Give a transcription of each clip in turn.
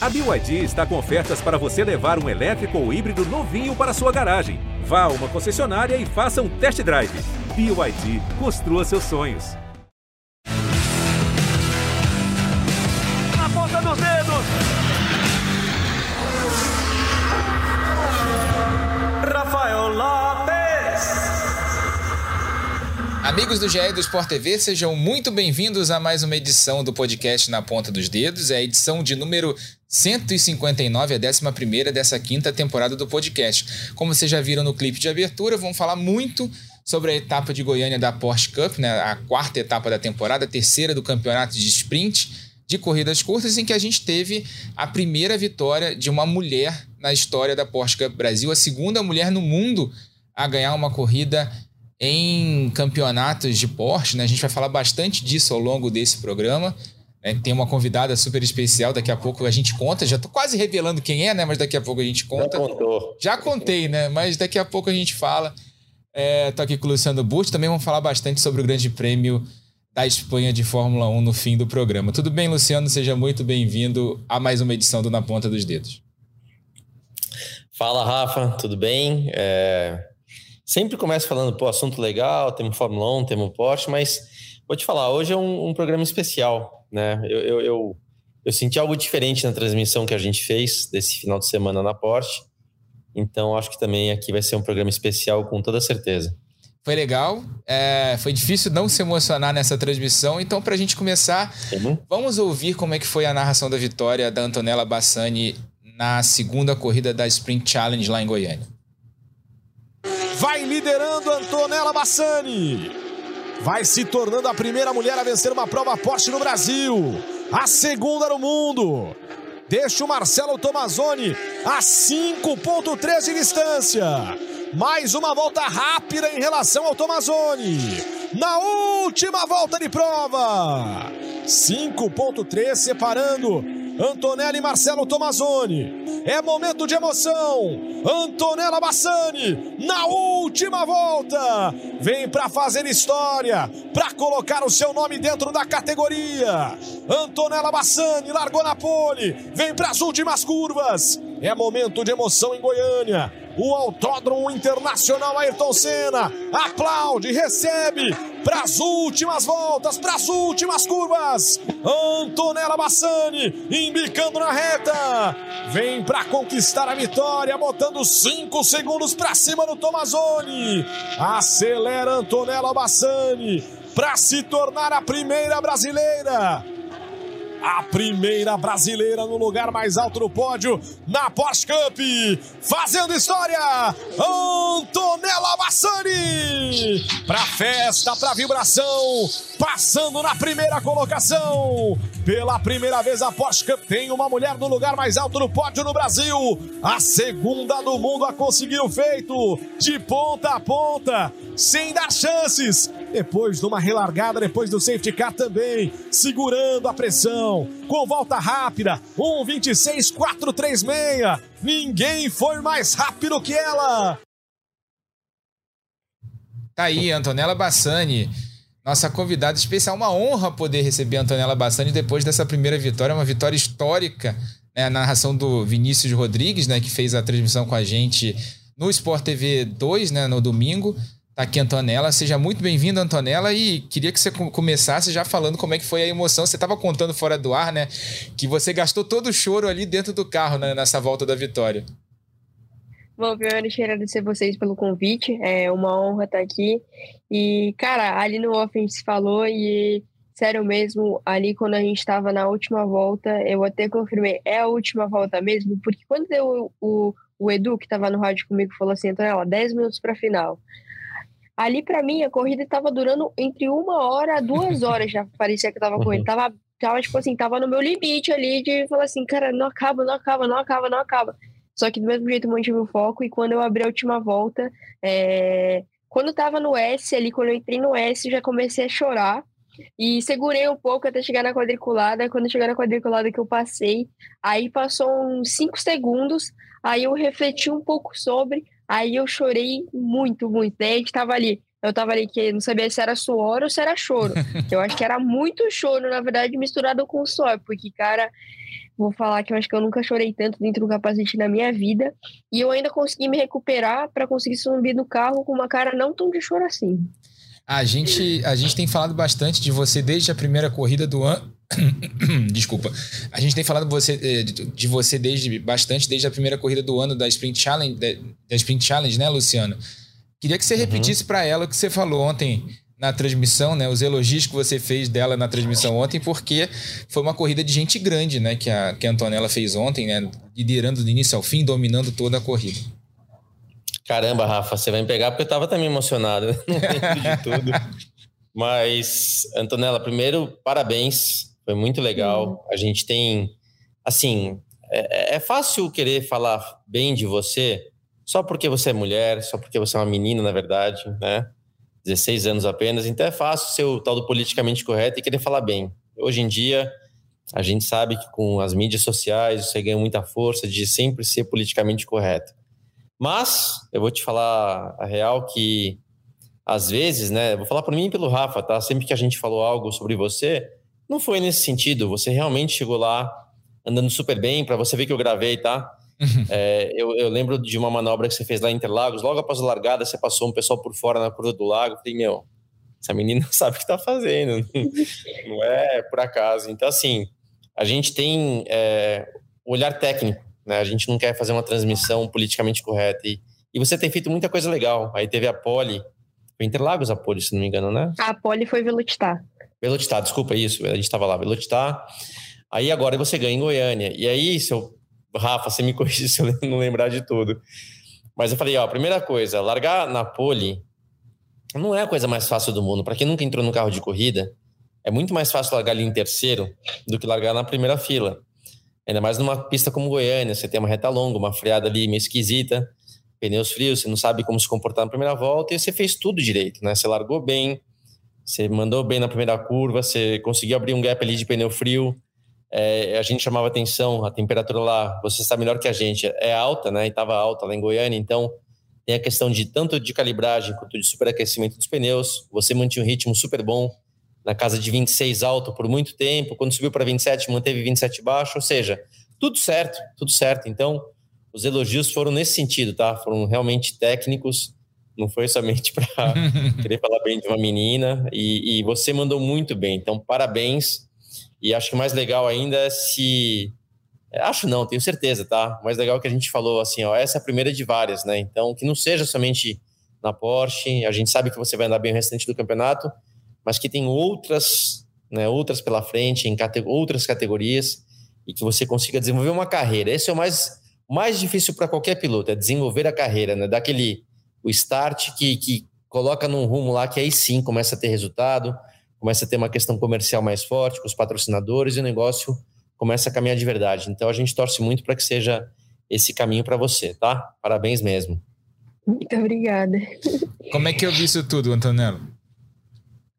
A BYD está com ofertas para você levar um elétrico ou híbrido novinho para sua garagem. Vá a uma concessionária e faça um test drive. BYD, construa seus sonhos. Na ponta dos dedos! Rafael Lopes! Amigos do GE do Sport TV, sejam muito bem-vindos a mais uma edição do podcast Na Ponta dos Dedos. É a edição de número 159, a 11 dessa quinta temporada do podcast. Como vocês já viram no clipe de abertura, vamos falar muito sobre a etapa de Goiânia da Porsche Cup, né? a quarta etapa da temporada, a terceira do campeonato de sprint de corridas curtas, em que a gente teve a primeira vitória de uma mulher na história da Porsche Cup Brasil, a segunda mulher no mundo a ganhar uma corrida em campeonatos de Porsche, né? A gente vai falar bastante disso ao longo desse programa. Né? Tem uma convidada super especial, daqui a pouco a gente conta. Já tô quase revelando quem é, né? Mas daqui a pouco a gente conta. Já contou. Já contei, né? Mas daqui a pouco a gente fala. É, tô aqui com o Luciano Busto. Também vamos falar bastante sobre o Grande Prêmio da Espanha de Fórmula 1 no fim do programa. Tudo bem, Luciano? Seja muito bem-vindo a mais uma edição do Na Ponta dos Dedos. Fala, Rafa. Tudo bem? É sempre começo falando, pô, assunto legal, temos Fórmula 1, temos Porsche, mas vou te falar, hoje é um, um programa especial, né? Eu, eu, eu, eu, senti algo diferente na transmissão que a gente fez desse final de semana na Porsche, então acho que também aqui vai ser um programa especial com toda certeza. Foi legal, é, foi difícil não se emocionar nessa transmissão, então para a gente começar, uhum. vamos ouvir como é que foi a narração da vitória da Antonella Bassani na segunda corrida da Sprint Challenge lá em Goiânia. Vai liderando Antonella Bassani. Vai se tornando a primeira mulher a vencer uma prova Porsche no Brasil. A segunda no mundo. Deixa o Marcelo Tomazoni a 5.3 de distância. Mais uma volta rápida em relação ao Tomazoni. Na última volta de prova. 5.3 separando Antonella e Marcelo Tomazoni. É momento de emoção. Antonella Bassani na última volta. Vem para fazer história, para colocar o seu nome dentro da categoria. Antonella Bassani largou na pole, vem para as últimas curvas. É momento de emoção em Goiânia. O Autódromo Internacional Ayrton Senna aplaude, recebe para as últimas voltas, para as últimas curvas. Antonella Bassani embicando na reta. Vem para conquistar a vitória, botando 5 segundos para cima do Tomazoni. Acelera Antonella Bassani para se tornar a primeira brasileira a primeira brasileira no lugar mais alto do pódio na Porsche Cup, fazendo história, Antonella Bassani, pra festa, pra vibração, passando na primeira colocação. Pela primeira vez a Porsche Cup tem uma mulher no lugar mais alto do pódio no Brasil, a segunda do mundo a conseguir o feito, de ponta a ponta, sem dar chances, depois de uma relargada, depois do safety car também, segurando a pressão, com volta rápida, 1:26.436. Ninguém foi mais rápido que ela. Tá aí, Antonella Bassani, nossa convidada especial. Uma honra poder receber a Antonella Bassani depois dessa primeira vitória, uma vitória histórica. Né? A narração do Vinícius Rodrigues, né, que fez a transmissão com a gente no Sport TV 2, né, no domingo. Tá aqui, Antonella. Seja muito bem-vinda, Antonella. E queria que você começasse já falando como é que foi a emoção. Você estava contando fora do ar, né? Que você gastou todo o choro ali dentro do carro né, nessa volta da vitória. Bom, primeiro eu agradecer vocês pelo convite. É uma honra estar aqui. E, cara, ali no off a gente se falou e, sério mesmo, ali quando a gente estava na última volta, eu até confirmei, é a última volta mesmo? Porque quando deu o, o Edu, que estava no rádio comigo, falou assim, Antonella, 10 minutos para final. Ali, para mim, a corrida estava durando entre uma hora a duas horas, já parecia que estava correndo. Tava, tava, tipo assim, tava no meu limite ali de falar assim, cara, não acaba, não acaba, não acaba, não acaba. Só que do mesmo jeito eu mantive o foco e quando eu abri a última volta, é... quando tava no S ali, quando eu entrei no S, já comecei a chorar. E segurei um pouco até chegar na quadriculada. Quando chegar na quadriculada que eu passei, aí passou uns 5 segundos, aí eu refleti um pouco sobre, Aí eu chorei muito, muito. Daí a gente tava ali, eu tava ali que não sabia se era suor ou se era choro. eu acho que era muito choro, na verdade, misturado com suor, porque, cara, vou falar que eu acho que eu nunca chorei tanto dentro do capacete na minha vida. E eu ainda consegui me recuperar para conseguir subir no carro com uma cara não tão de choro assim. A gente, a gente tem falado bastante de você desde a primeira corrida do ano. Desculpa. A gente tem falado você, eh, de você desde bastante desde a primeira corrida do ano da Sprint Challenge, da Sprint Challenge, né, Luciano? Queria que você uhum. repetisse para ela o que você falou ontem na transmissão, né? Os elogios que você fez dela na transmissão ontem, porque foi uma corrida de gente grande, né? Que a, que a Antonella fez ontem, né? Liderando do início ao fim, dominando toda a corrida. Caramba, Rafa, você vai me pegar porque eu tava também emocionado, né? não lembro de tudo. Mas, Antonella, primeiro, parabéns. Foi muito legal. A gente tem, assim, é, é fácil querer falar bem de você só porque você é mulher, só porque você é uma menina, na verdade, né? 16 anos apenas, então é fácil ser o tal do politicamente correto e querer falar bem. Hoje em dia, a gente sabe que com as mídias sociais você ganha muita força de sempre ser politicamente correto. Mas eu vou te falar a real que às vezes, né, vou falar por mim e pelo Rafa, tá? Sempre que a gente falou algo sobre você, não foi nesse sentido. Você realmente chegou lá andando super bem, para você ver que eu gravei, tá? Uhum. É, eu, eu, lembro de uma manobra que você fez lá em Interlagos, logo após a largada, você passou um pessoal por fora na curva do lago. Eu falei, meu, essa menina sabe o que está fazendo, não é por acaso. Então, assim, a gente tem é, olhar técnico, né? A gente não quer fazer uma transmissão politicamente correta. E, e você tem feito muita coisa legal. Aí teve a Poli, foi Interlagos a Poli, se não me engano, né? A Poli foi Velocitar. Velocitar, desculpa isso, a gente estava lá, Velocitar. Aí agora você ganha em Goiânia. E aí, se eu Rafa, você me corrige se eu não lembrar de tudo. Mas eu falei, ó, primeira coisa, largar na pole não é a coisa mais fácil do mundo. Para quem nunca entrou no carro de corrida, é muito mais fácil largar ali em terceiro do que largar na primeira fila. Ainda mais numa pista como Goiânia, você tem uma reta longa, uma freada ali meio esquisita, pneus frios, você não sabe como se comportar na primeira volta e você fez tudo direito, né? Você largou bem, você mandou bem na primeira curva, você conseguiu abrir um gap ali de pneu frio, é, a gente chamava atenção, a temperatura lá, você está melhor que a gente, é alta, né? E estava alta lá em Goiânia, então tem a questão de tanto de calibragem quanto de superaquecimento dos pneus. Você mantinha um ritmo super bom, na casa de 26 alto por muito tempo. Quando subiu para 27, manteve 27 baixo. Ou seja, tudo certo, tudo certo. Então, os elogios foram nesse sentido, tá? Foram realmente técnicos. Não foi somente para querer falar bem de uma menina. E, e você mandou muito bem. Então, parabéns e acho que mais legal ainda é se. Acho não, tenho certeza, tá? Mais legal é que a gente falou assim, ó, essa é a primeira de várias, né? Então, que não seja somente na Porsche, a gente sabe que você vai andar bem o restante do campeonato, mas que tem outras, né, outras pela frente, em cate outras categorias, e que você consiga desenvolver uma carreira. Esse é o mais, mais difícil para qualquer piloto, é desenvolver a carreira, né? Daquele o start que, que coloca num rumo lá que aí sim começa a ter resultado, começa a ter uma questão comercial mais forte com os patrocinadores e o negócio começa a caminhar de verdade. Então a gente torce muito para que seja esse caminho para você, tá? Parabéns mesmo. Muito obrigada. Como é que eu vi isso tudo, Antonello?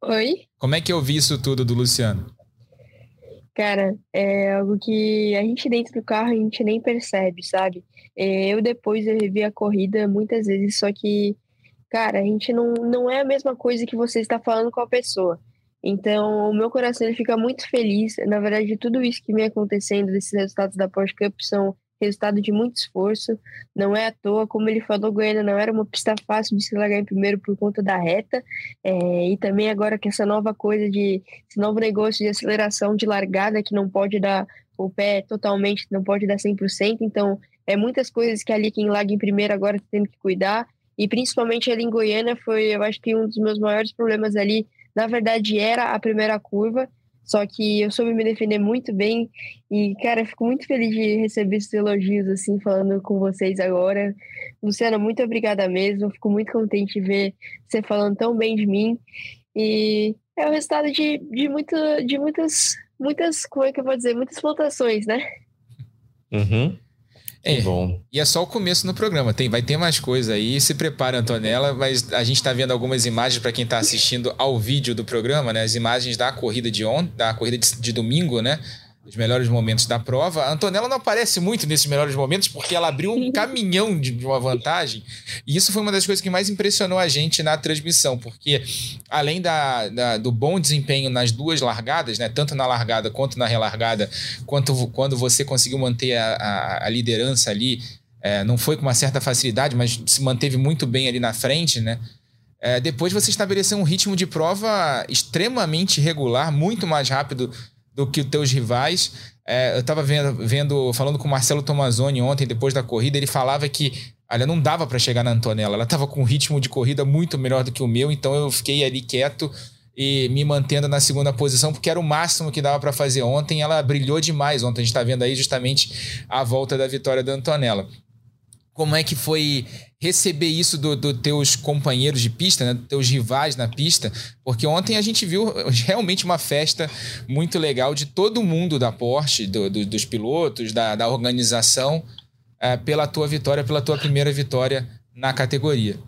Oi? Como é que eu vi isso tudo do Luciano? Cara, é algo que a gente dentro do carro a gente nem percebe, sabe? É, eu depois eu revi a corrida muitas vezes, só que, cara, a gente não, não é a mesma coisa que você está falando com a pessoa. Então, o meu coração ele fica muito feliz. Na verdade, tudo isso que vem acontecendo, desses resultados da Porsche Cup, são resultado de muito esforço. Não é à toa, como ele falou, Goiânia não era uma pista fácil de se largar em primeiro por conta da reta. É, e também agora que essa nova coisa de esse novo negócio de aceleração de largada que não pode dar o pé totalmente, não pode dar 100%. Então, é muitas coisas que ali quem larga em primeiro agora está tendo que cuidar. E principalmente ali em Goiânia foi, eu acho que um dos meus maiores problemas ali na verdade, era a primeira curva, só que eu soube me defender muito bem e, cara, fico muito feliz de receber esses elogios, assim, falando com vocês agora. Luciana, muito obrigada mesmo. Fico muito contente de ver você falando tão bem de mim. E é o resultado de, de, muito, de muitas, muitas, como é que eu vou dizer, muitas votações, né? Uhum. É, bom. E é só o começo no programa. Tem, vai ter mais coisa aí. Se prepara, Antonella. Mas a gente está vendo algumas imagens para quem está assistindo ao vídeo do programa, né? As imagens da corrida de ontem, da corrida de, de, domingo, né? Os melhores momentos da prova. A Antonella não aparece muito nesses melhores momentos porque ela abriu um caminhão de, uma vantagem. E isso foi uma das coisas que mais impressionou a gente na transmissão, porque além da, da, do bom desempenho nas duas largadas, né, tanto na largada quanto na relargada, quanto quando você conseguiu manter a, a, a liderança ali, é, não foi com uma certa facilidade, mas se manteve muito bem ali na frente, né? É, depois você estabeleceu um ritmo de prova extremamente regular, muito mais rápido do que os teus rivais. É, eu estava vendo, vendo, falando com o Marcelo Tomazoni ontem, depois da corrida, ele falava que olha, não dava para chegar na Antonella. Ela estava com um ritmo de corrida muito melhor do que o meu, então eu fiquei ali quieto e me mantendo na segunda posição, porque era o máximo que dava para fazer ontem. Ela brilhou demais ontem. A gente está vendo aí justamente a volta da vitória da Antonella. Como é que foi receber isso dos do teus companheiros de pista, né, dos teus rivais na pista, porque ontem a gente viu realmente uma festa muito legal de todo mundo da Porsche, do, do, dos pilotos, da, da organização, é, pela tua vitória, pela tua primeira vitória na categoria.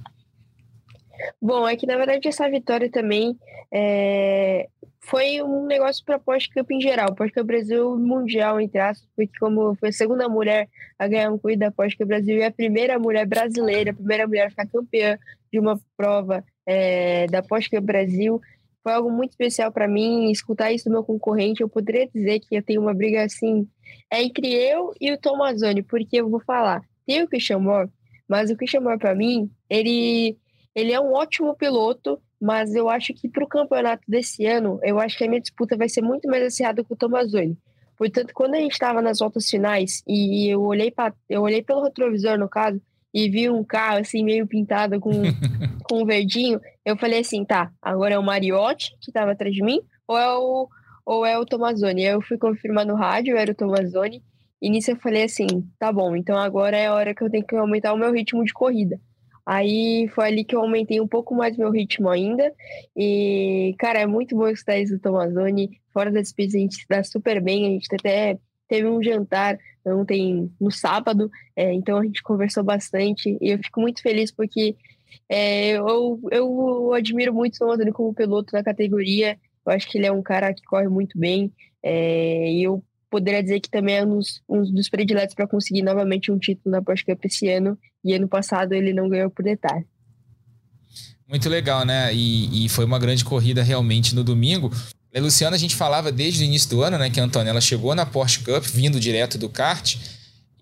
Bom, é que na verdade essa vitória também é, foi um negócio para Cup em geral, Cup Brasil mundial, entre aspas, porque como foi a segunda mulher a ganhar um corrida da Cup Brasil e a primeira mulher brasileira, a primeira mulher a ficar campeã de uma prova é, da Cup Brasil, foi algo muito especial para mim. Escutar isso do meu concorrente, eu poderia dizer que eu tenho uma briga assim é entre eu e o Tomazoni, porque eu vou falar, tem o Christian Moore, mas o Christian Moore para mim, ele ele é um ótimo piloto, mas eu acho que para o campeonato desse ano, eu acho que a minha disputa vai ser muito mais acirrada com o Tomazoni. Portanto, quando a gente estava nas voltas finais e eu olhei para eu olhei pelo retrovisor no caso e vi um carro assim meio pintado com com um verdinho, eu falei assim, tá, agora é o Mariotti que estava atrás de mim ou é o ou é o Tomazoni? Eu fui confirmar no rádio, era o Tomazoni. E nisso eu falei assim, tá bom, então agora é a hora que eu tenho que aumentar o meu ritmo de corrida. Aí foi ali que eu aumentei um pouco mais meu ritmo ainda. E, cara, é muito bom escutar isso do Tomazoni. Fora da despesa, a gente se dá super bem. A gente até teve um jantar ontem, no sábado, é, então a gente conversou bastante. E eu fico muito feliz porque é, eu, eu admiro muito o Tomazoni como piloto na categoria. Eu acho que ele é um cara que corre muito bem. É, e eu poderia dizer que também é um dos, um dos prediletos para conseguir novamente um título na Porsche Cup esse ano. E ano passado ele não ganhou por detalhe. Muito legal, né? E, e foi uma grande corrida realmente no domingo. E, Luciana, a gente falava desde o início do ano, né, que a Antonella chegou na Porsche Cup, vindo direto do kart.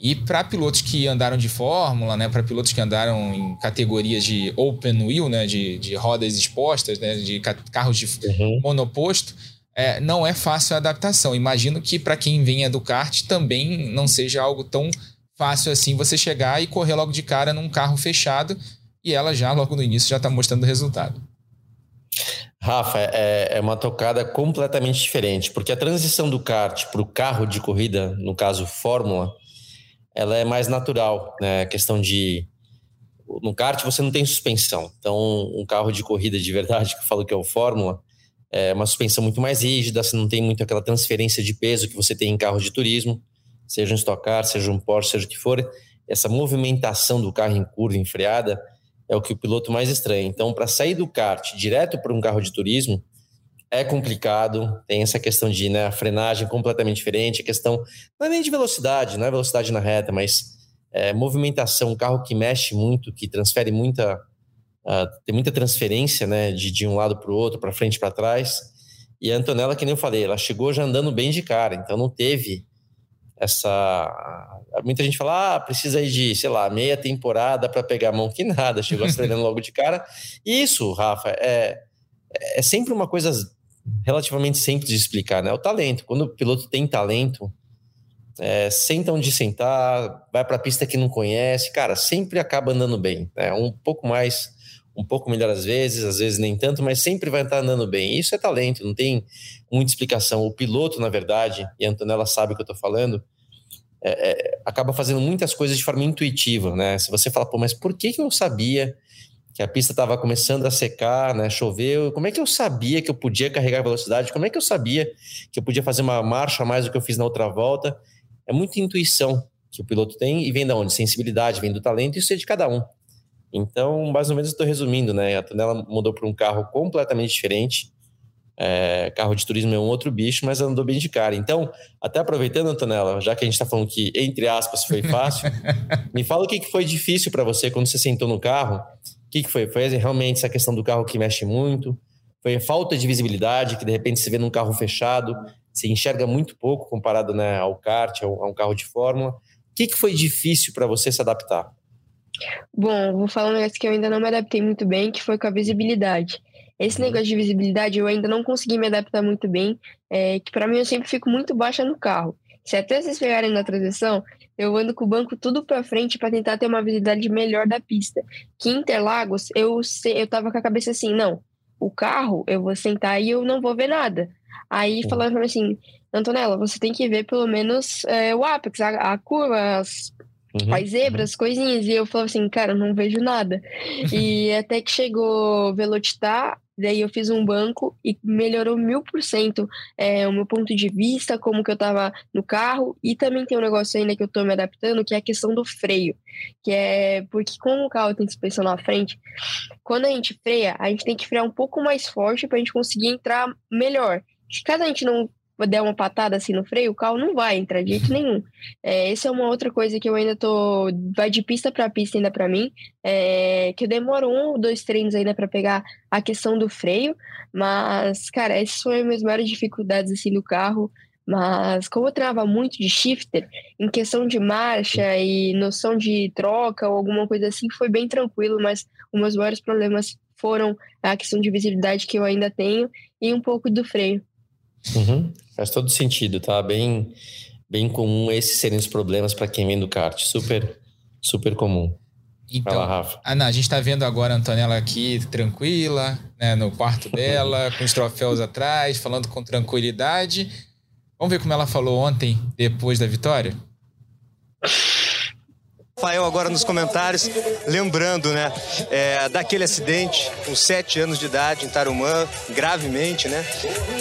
E para pilotos que andaram de Fórmula, né, para pilotos que andaram em categorias de open wheel, né, de, de rodas expostas, né, de carros de uhum. monoposto, é, não é fácil a adaptação. Imagino que para quem venha do kart também não seja algo tão fácil assim você chegar e correr logo de cara num carro fechado e ela já logo no início já está mostrando o resultado. Rafa, é, é, uma tocada completamente diferente, porque a transição do kart para o carro de corrida, no caso Fórmula, ela é mais natural, né? A questão de no kart você não tem suspensão, então um carro de corrida de verdade que eu falo que é o Fórmula é uma suspensão muito mais rígida, você não tem muito aquela transferência de peso que você tem em carros de turismo, seja um Stock Car, seja um Porsche, seja o que for. Essa movimentação do carro em curva, em freada, é o que o piloto mais estranha. Então, para sair do kart direto para um carro de turismo, é complicado, tem essa questão de né, frenagem completamente diferente, a questão não é nem de velocidade, não é velocidade na reta, mas é, movimentação, um carro que mexe muito, que transfere muita Uh, tem muita transferência, né, de, de um lado para o outro, para frente e para trás. E a Antonella, que nem eu falei, ela chegou já andando bem de cara, então não teve essa. Muita gente fala, ah, precisa de, sei lá, meia temporada para pegar a mão, que nada, chegou acelerando logo de cara. Isso, Rafa, é, é sempre uma coisa relativamente simples de explicar, né? O talento. Quando o piloto tem talento, é, senta onde sentar, vai para a pista que não conhece, cara, sempre acaba andando bem. É né? um pouco mais um pouco melhor às vezes, às vezes nem tanto, mas sempre vai estar andando bem. Isso é talento, não tem muita explicação. O piloto, na verdade, e a Antonella sabe o que eu estou falando, é, é, acaba fazendo muitas coisas de forma intuitiva, né? Se você fala, pô, mas por que, que eu sabia que a pista estava começando a secar, né? Choveu, como é que eu sabia que eu podia carregar velocidade? Como é que eu sabia que eu podia fazer uma marcha a mais do que eu fiz na outra volta? É muita intuição que o piloto tem e vem da onde? Sensibilidade, vem do talento, isso é de cada um. Então, mais ou menos estou resumindo, né? A Tonela mudou para um carro completamente diferente. É, carro de turismo é um outro bicho, mas andou bem de cara. Então, até aproveitando, Antonella, já que a gente está falando que, entre aspas, foi fácil, me fala o que, que foi difícil para você quando você sentou no carro. O que, que foi? Foi realmente essa questão do carro que mexe muito? Foi a falta de visibilidade, que de repente você vê num carro fechado, você enxerga muito pouco comparado né, ao kart, a um carro de fórmula. O que, que foi difícil para você se adaptar? Bom, vou falar um negócio que eu ainda não me adaptei muito bem, que foi com a visibilidade. Esse uhum. negócio de visibilidade eu ainda não consegui me adaptar muito bem, é, que para mim eu sempre fico muito baixa no carro. Se até vocês pegarem na transição, eu ando com o banco tudo para frente para tentar ter uma visibilidade melhor da pista. Que em Interlagos, eu, eu tava com a cabeça assim, não, o carro eu vou sentar e eu não vou ver nada. Aí falaram pra mim assim, Antonella, você tem que ver pelo menos é, o Apex, a, a curva, as Uhum, as zebras, uhum. coisinhas, e eu falava assim, cara, não vejo nada. e até que chegou Velocitar, daí eu fiz um banco e melhorou mil por cento é, o meu ponto de vista, como que eu tava no carro, e também tem um negócio ainda que eu tô me adaptando, que é a questão do freio, que é porque como o carro tem suspensão na frente, quando a gente freia, a gente tem que frear um pouco mais forte para a gente conseguir entrar melhor. Caso a gente não der uma patada assim no freio, o carro não vai entrar de jeito nenhum. É, essa é uma outra coisa que eu ainda tô. Vai de pista para pista ainda para mim. É, que eu demoro um ou dois treinos ainda para pegar a questão do freio. Mas, cara, essas foram as minhas maiores dificuldades assim do carro. Mas como eu trava muito de shifter, em questão de marcha e noção de troca ou alguma coisa assim, foi bem tranquilo, mas os meus maiores problemas foram a questão de visibilidade que eu ainda tenho e um pouco do freio. Uhum. Faz todo sentido, tá? Bem, bem comum esses serem os problemas para quem vem do kart. Super, super comum. Então, Fala, Rafa. Ana, a gente está vendo agora a Antonella aqui tranquila, né, no quarto dela, com os troféus atrás, falando com tranquilidade. Vamos ver como ela falou ontem, depois da vitória? Rafael agora nos comentários, lembrando, né, é, daquele acidente com sete anos de idade em Tarumã, gravemente, né?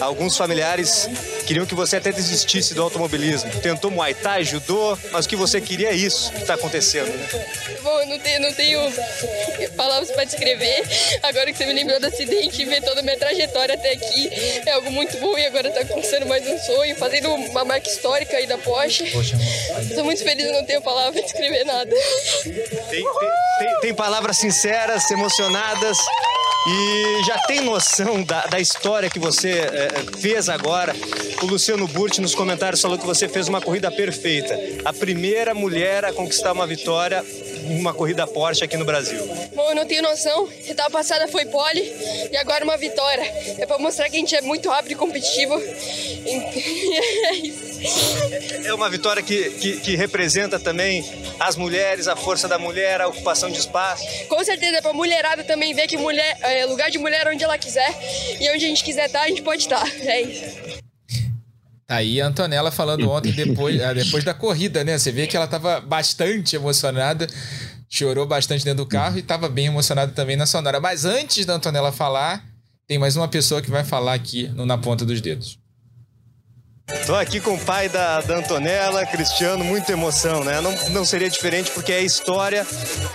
Alguns familiares queriam que você até desistisse do automobilismo. Tentou Muay Thai, judô, mas o que você queria é isso que está acontecendo, né? Bom, eu não tenho, não tenho palavras para descrever. Agora que você me lembrou do acidente e ver toda a minha trajetória até aqui, é algo muito bom e agora está conquistando mais um sonho, fazendo uma marca histórica aí da Porsche. Estou muito feliz, não tenho palavras para descrever nada. Tem, tem, tem, palavras sinceras, emocionadas e já tem noção da, da história que você é, fez agora. O Luciano Burti nos comentários falou que você fez uma corrida perfeita. A primeira mulher a conquistar uma vitória uma corrida Porsche aqui no Brasil? Bom, eu não tenho noção. Etapa passada foi pole e agora uma vitória. É para mostrar que a gente é muito rápido e competitivo. é isso. É uma vitória que, que, que, representa também as mulheres, a força da mulher, a ocupação de espaço. Com certeza, é para a mulherada também ver que mulher, é, lugar de mulher onde ela quiser e onde a gente quiser estar, a gente pode estar. É isso. Tá aí a Antonella falando ontem, depois, ah, depois da corrida, né? Você vê que ela estava bastante emocionada, chorou bastante dentro do carro e estava bem emocionada também na sonora. Mas antes da Antonella falar, tem mais uma pessoa que vai falar aqui no Na Ponta dos Dedos. Tô aqui com o pai da, da Antonella, Cristiano, muita emoção, né? Não, não seria diferente porque é a história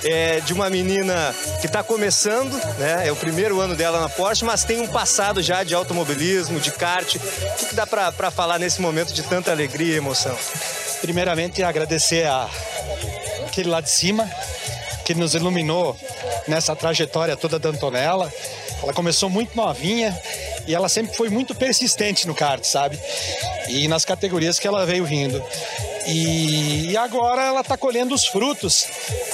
é, de uma menina que está começando, né? É o primeiro ano dela na Porsche, mas tem um passado já de automobilismo, de kart. O que dá para falar nesse momento de tanta alegria e emoção? Primeiramente, agradecer a aquele lá de cima que nos iluminou nessa trajetória toda da Antonella. Ela começou muito novinha e ela sempre foi muito persistente no kart, sabe? E nas categorias que ela veio vindo. E agora ela está colhendo os frutos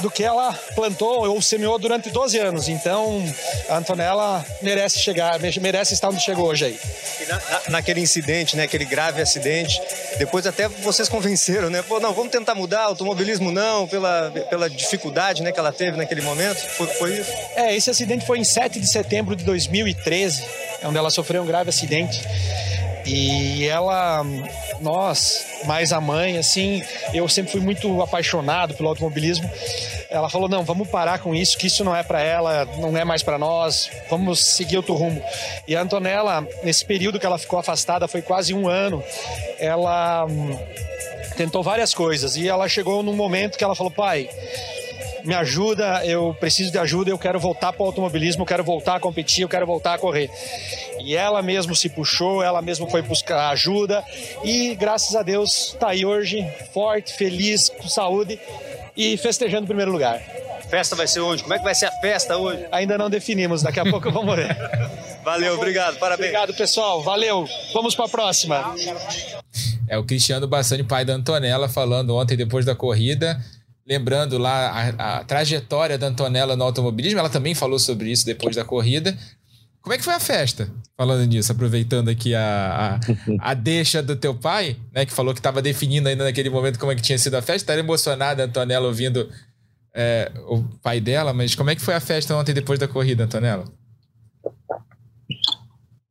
do que ela plantou ou semeou durante 12 anos. Então a Antonella merece chegar, merece estar onde chegou hoje aí. Na, naquele incidente, né, aquele grave acidente, depois até vocês convenceram, né? Pô, não, vamos tentar mudar, automobilismo não, pela, pela dificuldade né, que ela teve naquele momento. Foi, foi isso? É, esse acidente foi em 7 de setembro de 2013, onde ela sofreu um grave acidente. E ela, nós, mais a mãe, assim, eu sempre fui muito apaixonado pelo automobilismo. Ela falou: não, vamos parar com isso, que isso não é para ela, não é mais para nós, vamos seguir outro rumo. E a Antonella, nesse período que ela ficou afastada, foi quase um ano, ela hum, tentou várias coisas e ela chegou num momento que ela falou: pai, me ajuda, eu preciso de ajuda, eu quero voltar para o automobilismo, eu quero voltar a competir, eu quero voltar a correr. E ela mesmo se puxou, ela mesmo foi buscar ajuda e graças a Deus está aí hoje, forte, feliz, com saúde e festejando o primeiro lugar. Festa vai ser onde? Como é que vai ser a festa hoje? Ainda não definimos, daqui a pouco vamos ver. Valeu, obrigado, parabéns. Obrigado, pessoal. Valeu. Vamos para a próxima. É o Cristiano Bassani, pai da Antonella, falando ontem depois da corrida, lembrando lá a, a, trajetória da Antonella no automobilismo. Ela também falou sobre isso depois da corrida. Como é que foi a festa? Falando nisso, aproveitando aqui a, a, a deixa do teu pai, né, que falou que estava definindo ainda naquele momento como é que tinha sido a festa. Estava emocionada a Antonella ouvindo é, o pai dela, mas como é que foi a festa ontem depois da corrida, Antonella?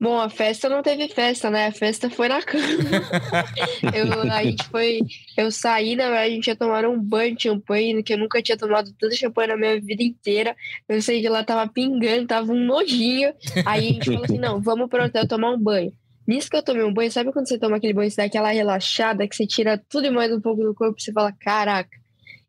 Bom, a festa não teve festa, né? A festa foi na cama. eu, a gente foi. Eu saí, na verdade, a gente ia tomar um banho de champanhe, que eu nunca tinha tomado tanto champanhe na minha vida inteira. Eu sei que lá tava pingando, tava um nojinho. Aí a gente falou assim: não, vamos pro hotel tomar um banho. Nisso que eu tomei um banho, sabe quando você toma aquele banho, você dá aquela relaxada, que você tira tudo e mais um pouco do corpo, você fala, caraca.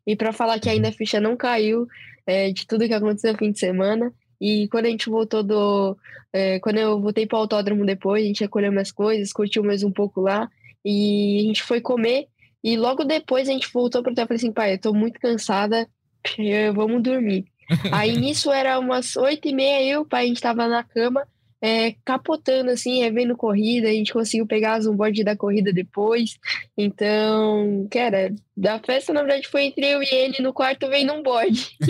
E para falar que ainda a ficha não caiu é, de tudo que aconteceu no fim de semana. E quando a gente voltou do. É, quando eu voltei para o autódromo depois, a gente recolheu minhas coisas, curtiu mais um pouco lá. E a gente foi comer. E logo depois a gente voltou para o hotel e falei assim: pai, eu tô muito cansada, vamos dormir. Aí nisso era umas oito e meia, eu, pai, a gente tava na cama é, capotando, assim, revendo corrida, a gente conseguiu pegar as onboard da corrida depois. Então, cara, da festa, na verdade, foi entre eu e ele no quarto vendo um board.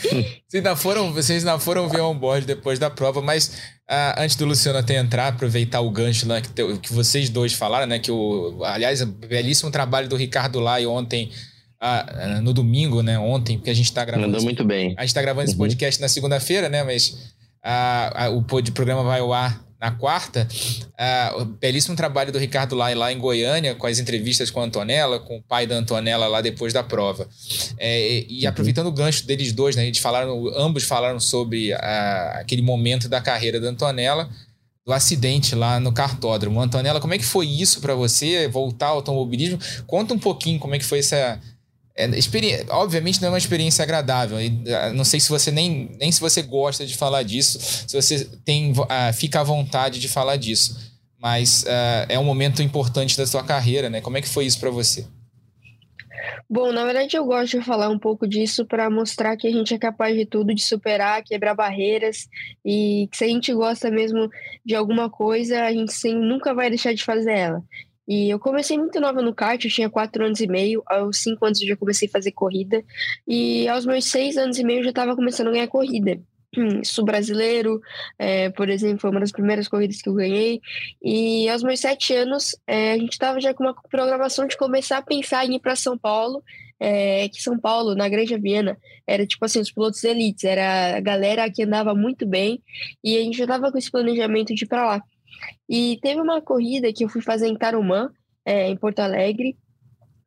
vocês, ainda foram, vocês ainda foram ver um board depois da prova, mas ah, antes do Luciano até entrar, aproveitar o gancho lá que, te, que vocês dois falaram, né? Que o, aliás, belíssimo trabalho do Ricardo Lai ontem. Ah, no domingo, né? Ontem, porque a gente tá gravando. Mandou muito bem. A gente tá gravando uhum. esse podcast na segunda-feira, né? Mas a, a, o programa vai ao ar na quarta, o belíssimo trabalho do Ricardo Lai lá em Goiânia, com as entrevistas com a Antonella, com o pai da Antonella lá depois da prova. É, e uhum. aproveitando o gancho deles dois, né, eles falaram, ambos falaram sobre aquele momento da carreira da Antonella, do acidente lá no cartódromo. Antonella, como é que foi isso para você, voltar ao automobilismo? Conta um pouquinho como é que foi essa, é, obviamente não é uma experiência agradável. Ah, não sei se você nem, nem se você gosta de falar disso, se você tem uh, fica à vontade de falar disso. Mas uh, é um momento importante da sua carreira, né? Como é que foi isso para você? Bom, na verdade eu gosto de falar um pouco disso para mostrar que a gente é capaz de tudo, de superar, quebrar barreiras e que se a gente gosta mesmo de alguma coisa, a gente sim, nunca vai deixar de fazer ela. E eu comecei muito nova no kart, eu tinha quatro anos e meio, aos cinco anos eu já comecei a fazer corrida, e aos meus seis anos e meio eu já estava começando a ganhar corrida. Sul brasileiro, é, por exemplo, foi uma das primeiras corridas que eu ganhei. E aos meus sete anos, é, a gente estava já com uma programação de começar a pensar em ir para São Paulo. É, que São Paulo, na Granja Viana, era tipo assim, os pilotos elites, era a galera que andava muito bem, e a gente já estava com esse planejamento de ir para lá. E teve uma corrida que eu fui fazer em Tarumã, é, em Porto Alegre,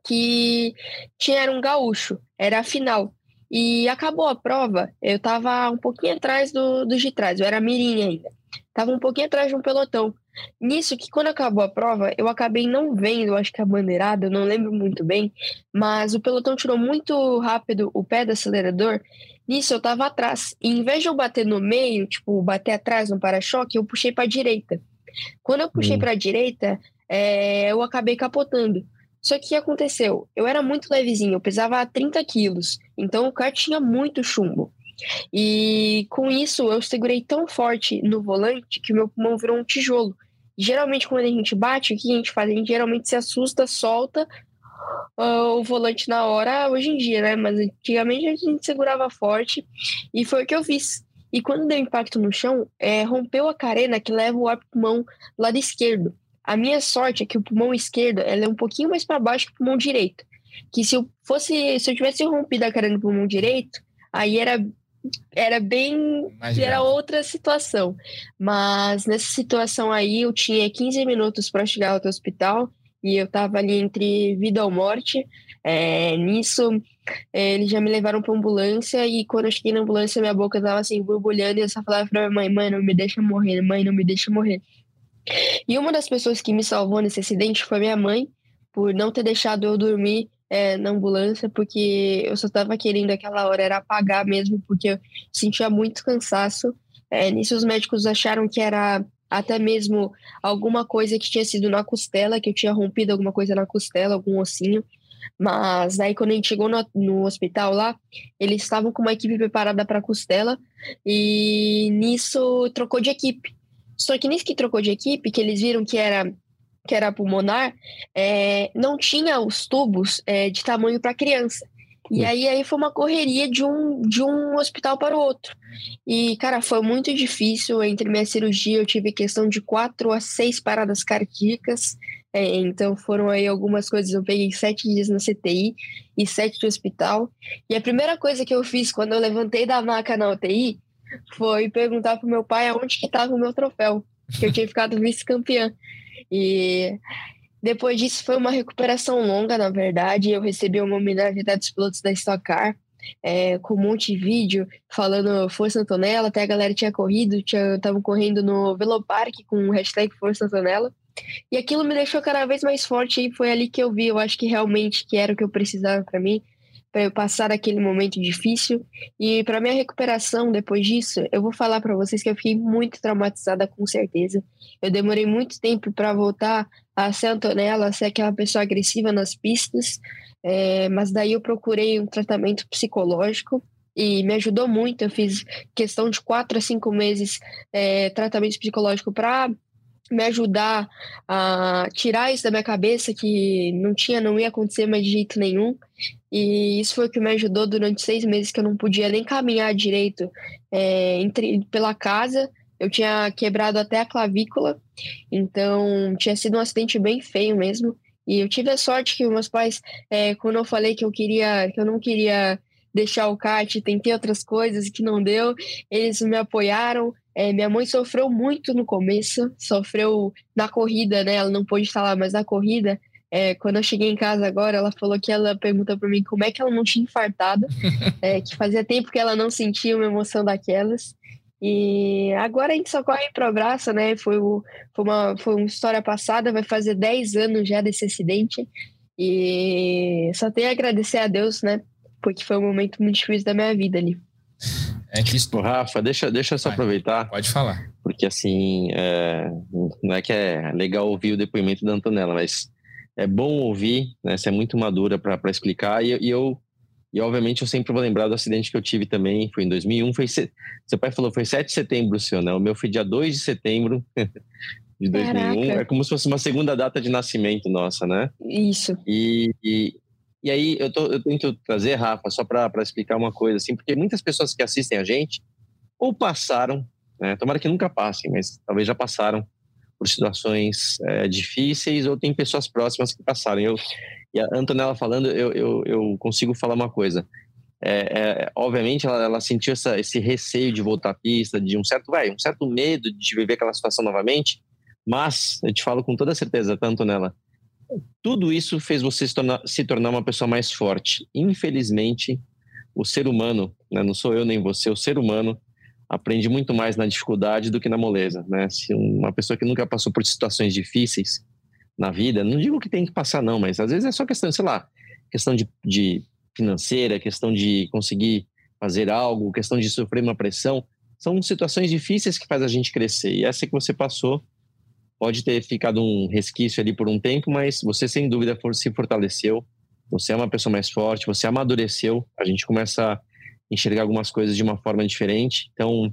que tinha era um gaúcho, era a final. E acabou a prova, eu estava um pouquinho atrás do, do de trás, eu era mirim ainda. Tava um pouquinho atrás de um pelotão. Nisso que quando acabou a prova, eu acabei não vendo, acho que a bandeirada, eu não lembro muito bem, mas o pelotão tirou muito rápido o pé do acelerador. Nisso eu tava atrás. E em vez de eu bater no meio, tipo, bater atrás no para-choque, eu puxei para direita. Quando eu puxei hum. para a direita, é, eu acabei capotando. Só que o que aconteceu? Eu era muito levezinho, eu pesava 30 quilos, então o kart tinha muito chumbo. E com isso eu segurei tão forte no volante que meu pulmão virou um tijolo. Geralmente, quando a gente bate, o que a gente faz? A gente geralmente se assusta, solta uh, o volante na hora, hoje em dia, né? Mas antigamente a gente segurava forte e foi o que eu fiz. E quando deu impacto no chão, é, rompeu a carena que leva o ar pulmão lado esquerdo. A minha sorte é que o pulmão esquerdo é um pouquinho mais para baixo que o pulmão direito. Que se eu fosse, se eu tivesse rompido a carena do pulmão direito, aí era era bem mais era outra situação. Mas nessa situação aí eu tinha 15 minutos para chegar ao hospital e eu tava ali entre vida ou morte. É, nisso, é, eles já me levaram pra ambulância e quando eu cheguei na ambulância, minha boca tava assim, borbulhando e eu só falava pra minha mãe, mãe, não me deixa morrer, mãe, não me deixa morrer. E uma das pessoas que me salvou nesse acidente foi minha mãe, por não ter deixado eu dormir é, na ambulância, porque eu só estava querendo aquela hora era apagar mesmo, porque eu sentia muito cansaço. É, nisso os médicos acharam que era até mesmo alguma coisa que tinha sido na costela, que eu tinha rompido alguma coisa na costela, algum ossinho. Mas aí quando a gente chegou no, no hospital lá, eles estavam com uma equipe preparada para costela e nisso trocou de equipe. Só que nisso que trocou de equipe, que eles viram que era que era pulmonar, é, não tinha os tubos é, de tamanho para criança. E aí, aí foi uma correria de um, de um hospital para o outro. E, cara, foi muito difícil. Entre minha cirurgia, eu tive questão de quatro a seis paradas cardíacas. É, então, foram aí algumas coisas. Eu peguei sete dias na CTI e sete de hospital. E a primeira coisa que eu fiz quando eu levantei da maca na UTI foi perguntar pro meu pai aonde que estava o meu troféu. Que eu tinha ficado vice-campeã. E depois disso foi uma recuperação longa, na verdade. Eu recebi uma homenagem dos pilotos da Stock Car, é, com um monte de vídeo falando Força Antonella, até a galera tinha corrido, estavam correndo no Velopark com o hashtag Força Antonella. E aquilo me deixou cada vez mais forte e foi ali que eu vi, eu acho que realmente que era o que eu precisava para mim para eu passar aquele momento difícil. E para minha recuperação depois disso, eu vou falar para vocês que eu fiquei muito traumatizada com certeza. Eu demorei muito tempo para voltar a ser Antonella, ser aquela pessoa agressiva nas pistas, é, mas daí eu procurei um tratamento psicológico e me ajudou muito. Eu fiz questão de quatro a cinco meses é, tratamento psicológico para me ajudar a tirar isso da minha cabeça que não tinha, não ia acontecer mais de jeito nenhum. E isso foi o que me ajudou durante seis meses que eu não podia nem caminhar direito é, entre, pela casa. Eu tinha quebrado até a clavícula, então tinha sido um acidente bem feio mesmo. E eu tive a sorte que meus pais, é, quando eu falei que eu queria, que eu não queria deixar o kart, tentei outras coisas que não deu, eles me apoiaram, é, minha mãe sofreu muito no começo, sofreu na corrida, né? Ela não pôde estar lá, mas na corrida, é, quando eu cheguei em casa agora, ela falou que ela perguntou para mim como é que ela não tinha infartado, é, que fazia tempo que ela não sentia uma emoção daquelas. E agora a gente só corre pro abraço, né? Foi, o, foi, uma, foi uma história passada, vai fazer 10 anos já desse acidente. E só tenho a agradecer a Deus, né? Porque foi um momento muito difícil da minha vida ali. É que... Ô, Rafa, deixa, deixa eu só Vai, aproveitar. Pode falar. Porque, assim, é, não é que é legal ouvir o depoimento da Antonella, mas é bom ouvir, né? Você é muito madura para explicar. E, e, eu, e, obviamente, eu sempre vou lembrar do acidente que eu tive também. Foi em 2001. Foi, seu pai falou foi 7 de setembro, senhor, né? O meu foi dia 2 de setembro de 2001. Caraca. É como se fosse uma segunda data de nascimento nossa, né? Isso. E, e, e aí eu, tô, eu tento trazer, Rafa, só para explicar uma coisa, assim, porque muitas pessoas que assistem a gente ou passaram, né, tomara que nunca passem, mas talvez já passaram por situações é, difíceis ou tem pessoas próximas que passaram. Eu, e a Antonella falando, eu, eu, eu consigo falar uma coisa. É, é, obviamente ela, ela sentiu essa, esse receio de voltar à pista, de um certo, vai, um certo medo de viver aquela situação novamente, mas eu te falo com toda certeza, tanto nela, tudo isso fez você se tornar, se tornar uma pessoa mais forte. Infelizmente, o ser humano, né, não sou eu nem você, o ser humano aprende muito mais na dificuldade do que na moleza, né? Se uma pessoa que nunca passou por situações difíceis na vida, não digo que tem que passar não, mas às vezes é só questão, sei lá, questão de, de financeira, questão de conseguir fazer algo, questão de sofrer uma pressão, são situações difíceis que faz a gente crescer. E essa que você passou pode ter ficado um resquício ali por um tempo, mas você sem dúvida se fortaleceu, você é uma pessoa mais forte, você amadureceu, a gente começa a enxergar algumas coisas de uma forma diferente, então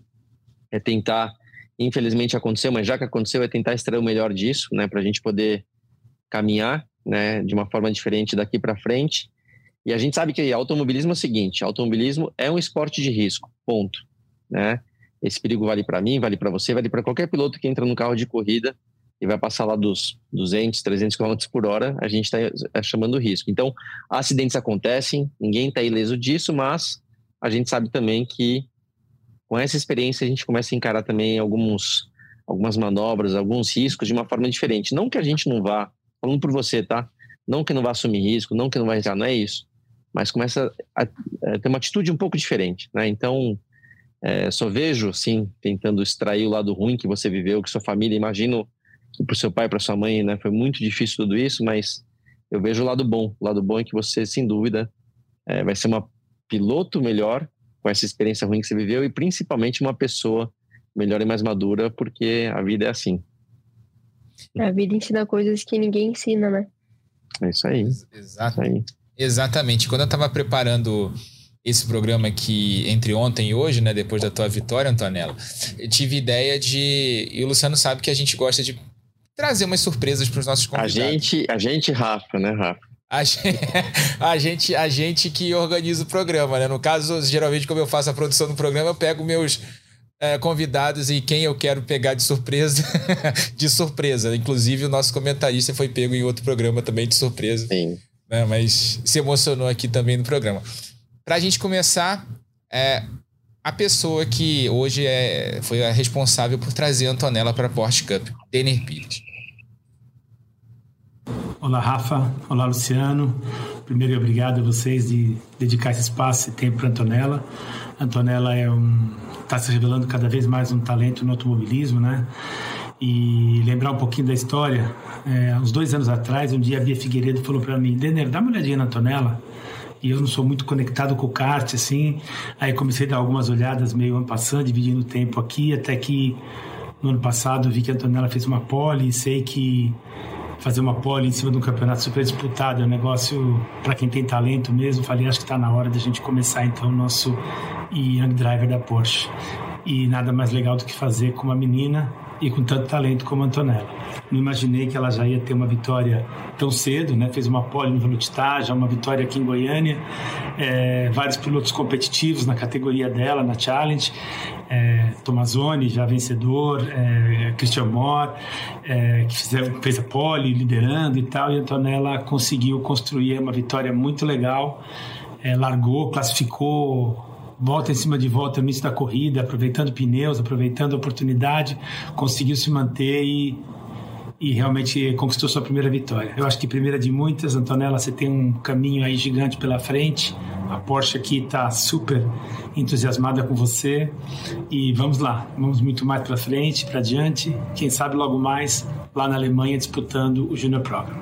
é tentar, infelizmente aconteceu, mas já que aconteceu, é tentar extrair o melhor disso, né, para a gente poder caminhar, né, de uma forma diferente daqui para frente. E a gente sabe que automobilismo é o seguinte, automobilismo é um esporte de risco, ponto, né? Esse perigo vale para mim, vale para você, vale para qualquer piloto que entra no carro de corrida e vai passar lá dos 200, 300 km por hora, a gente está é, chamando risco. Então, acidentes acontecem, ninguém está ileso disso, mas a gente sabe também que com essa experiência a gente começa a encarar também alguns, algumas manobras, alguns riscos de uma forma diferente. Não que a gente não vá, falando por você, tá? Não que não vá assumir risco, não que não vai entrar, não é isso. Mas começa a, a ter uma atitude um pouco diferente, né? Então, é, só vejo, sim, tentando extrair o lado ruim que você viveu, que sua família, imagino para o seu pai, para sua mãe, né? Foi muito difícil tudo isso, mas eu vejo o lado bom. O lado bom é que você, sem dúvida, é, vai ser uma piloto melhor com essa experiência ruim que você viveu e principalmente uma pessoa melhor e mais madura, porque a vida é assim. A vida ensina coisas que ninguém ensina, né? É isso aí. Exato. Isso aí. Exatamente. Quando eu estava preparando esse programa aqui entre ontem e hoje, né, depois da tua vitória, Antonella, eu tive ideia de. E o Luciano sabe que a gente gosta de trazer umas surpresas para os nossos A convidados. gente, a gente, Rafa, né, Rafa? A gente, a gente, a gente que organiza o programa, né? No caso, geralmente, como eu faço a produção do programa, eu pego meus é, convidados e quem eu quero pegar de surpresa, de surpresa. Inclusive, o nosso comentarista foi pego em outro programa também de surpresa. Sim. Né? Mas se emocionou aqui também no programa. Pra gente começar, é, a pessoa que hoje é, foi a responsável por trazer a Antonella para a Porsche Cup, Denner Pires. Olá, Rafa. Olá, Luciano. Primeiro, obrigado a vocês de dedicar esse espaço e tempo para Antonella. Antonella é um está se revelando cada vez mais um talento no automobilismo, né? E lembrar um pouquinho da história, é, uns dois anos atrás, um dia a Bia Figueiredo falou para mim, Denner, dá uma olhadinha na Antonella. E eu não sou muito conectado com o kart, assim. Aí comecei a dar algumas olhadas meio ano passando, dividindo o tempo aqui, até que no ano passado vi que a Antonella fez uma pole e sei que fazer uma pole em cima de um campeonato super disputado é um negócio para quem tem talento mesmo. Falei, acho que está na hora da gente começar então o nosso Young Driver da Porsche. E nada mais legal do que fazer com uma menina e com tanto talento como Antonella. Não imaginei que ela já ia ter uma vitória tão cedo, né? Fez uma pole no já uma vitória aqui em Goiânia, é, vários pilotos competitivos na categoria dela, na Challenge. É, Tomazoni, já vencedor, é, Christian Moore, é, que fizer, fez a pole, liderando e tal, e Antonella conseguiu construir uma vitória muito legal, é, largou, classificou volta em cima de volta no início da corrida, aproveitando pneus, aproveitando a oportunidade, conseguiu se manter e, e realmente conquistou sua primeira vitória. Eu acho que primeira de muitas, Antonella, você tem um caminho aí gigante pela frente. A Porsche aqui está super entusiasmada com você e vamos lá, vamos muito mais para frente, para diante. Quem sabe logo mais lá na Alemanha disputando o Junior Program.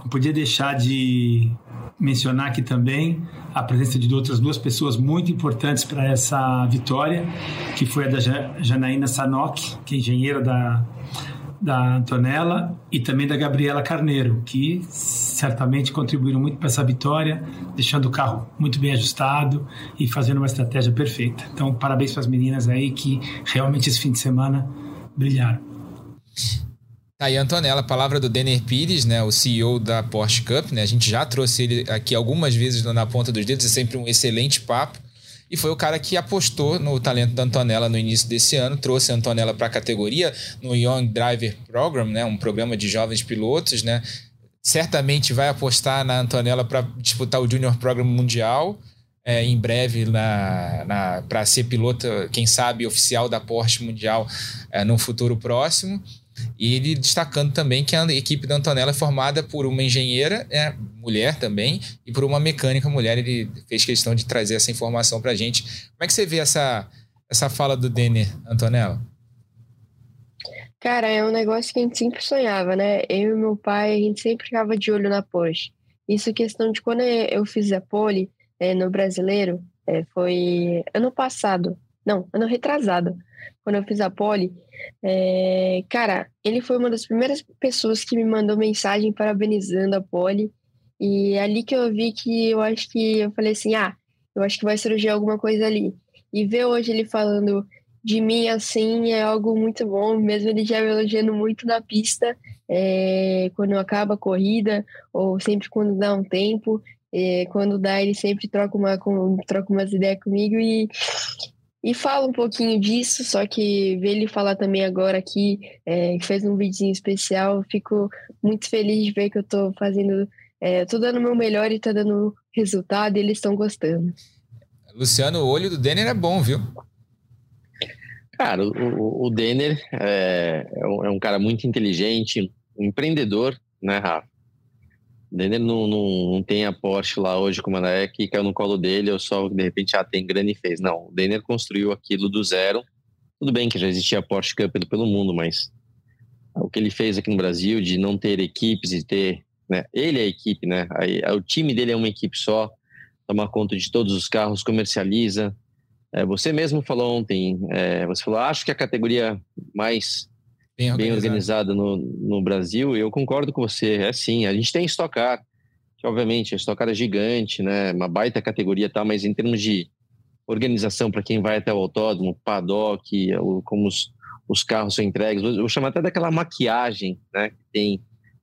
Não podia deixar de mencionar aqui também a presença de outras duas pessoas muito importantes para essa vitória, que foi a da Janaína Sanok, que é engenheira da, da Antonella, e também da Gabriela Carneiro, que certamente contribuíram muito para essa vitória, deixando o carro muito bem ajustado e fazendo uma estratégia perfeita. Então, parabéns para as meninas aí que realmente esse fim de semana brilharam. Tá aí, Antonella, a palavra do Denner Pires, né, o CEO da Porsche Cup, né? A gente já trouxe ele aqui algumas vezes na ponta dos dedos, é sempre um excelente papo. E foi o cara que apostou no talento da Antonella no início desse ano, trouxe a Antonella para a categoria no Young Driver Program, né, um programa de jovens pilotos, né? Certamente vai apostar na Antonella para disputar o Junior Program Mundial. É, em breve na, na para ser piloto, quem sabe, oficial da Porsche Mundial é, no futuro próximo. E ele destacando também que a equipe da Antonella é formada por uma engenheira, é, mulher também, e por uma mecânica mulher. Ele fez questão de trazer essa informação para a gente. Como é que você vê essa, essa fala do Denner, Antonella? Cara, é um negócio que a gente sempre sonhava, né? Eu e meu pai, a gente sempre ficava de olho na Porsche. Isso questão de quando eu fiz a pole é, no brasileiro, é, foi ano passado. Não, ano retrasado. Quando eu fiz a pole, é, cara, ele foi uma das primeiras pessoas que me mandou mensagem parabenizando a pole. E é ali que eu vi que eu acho que eu falei assim: ah, eu acho que vai surgir alguma coisa ali. E ver hoje ele falando de mim assim é algo muito bom, mesmo ele já me elogiando muito na pista, é, quando acaba a corrida, ou sempre quando dá um tempo. É, quando dá, ele sempre troca, uma, com, troca umas ideias comigo e, e fala um pouquinho disso, só que ver ele falar também agora aqui, é, que fez um videozinho especial, fico muito feliz de ver que eu tô fazendo, é, tô dando o meu melhor e tá dando resultado e eles estão gostando. Luciano, o olho do Denner é bom, viu? Cara, o, o Denner é, é um cara muito inteligente, um empreendedor, né, Rafa? O Denner não, não, não, tem a Porsche lá hoje como ela é, que caiu no colo dele, ou só de repente já tem grana e fez. Não, o Denner construiu aquilo do zero. Tudo bem que já existia a Porsche Cup pelo mundo, mas o que ele fez aqui no Brasil de não ter equipes e ter né? Ele é a equipe, né? Aí, o time dele é uma equipe só, toma conta de todos os carros, comercializa. É, você mesmo falou ontem, é, você falou, acho que a categoria mais bem organizada, bem organizada no, no Brasil, eu concordo com você, é sim, a gente tem Stock Car, que obviamente a Stock Car é gigante, né? Uma baita categoria, tá? Mas em termos de organização para quem vai até o autódromo, paddock, como os, os carros são entregues. Eu chamo até daquela maquiagem né, que tem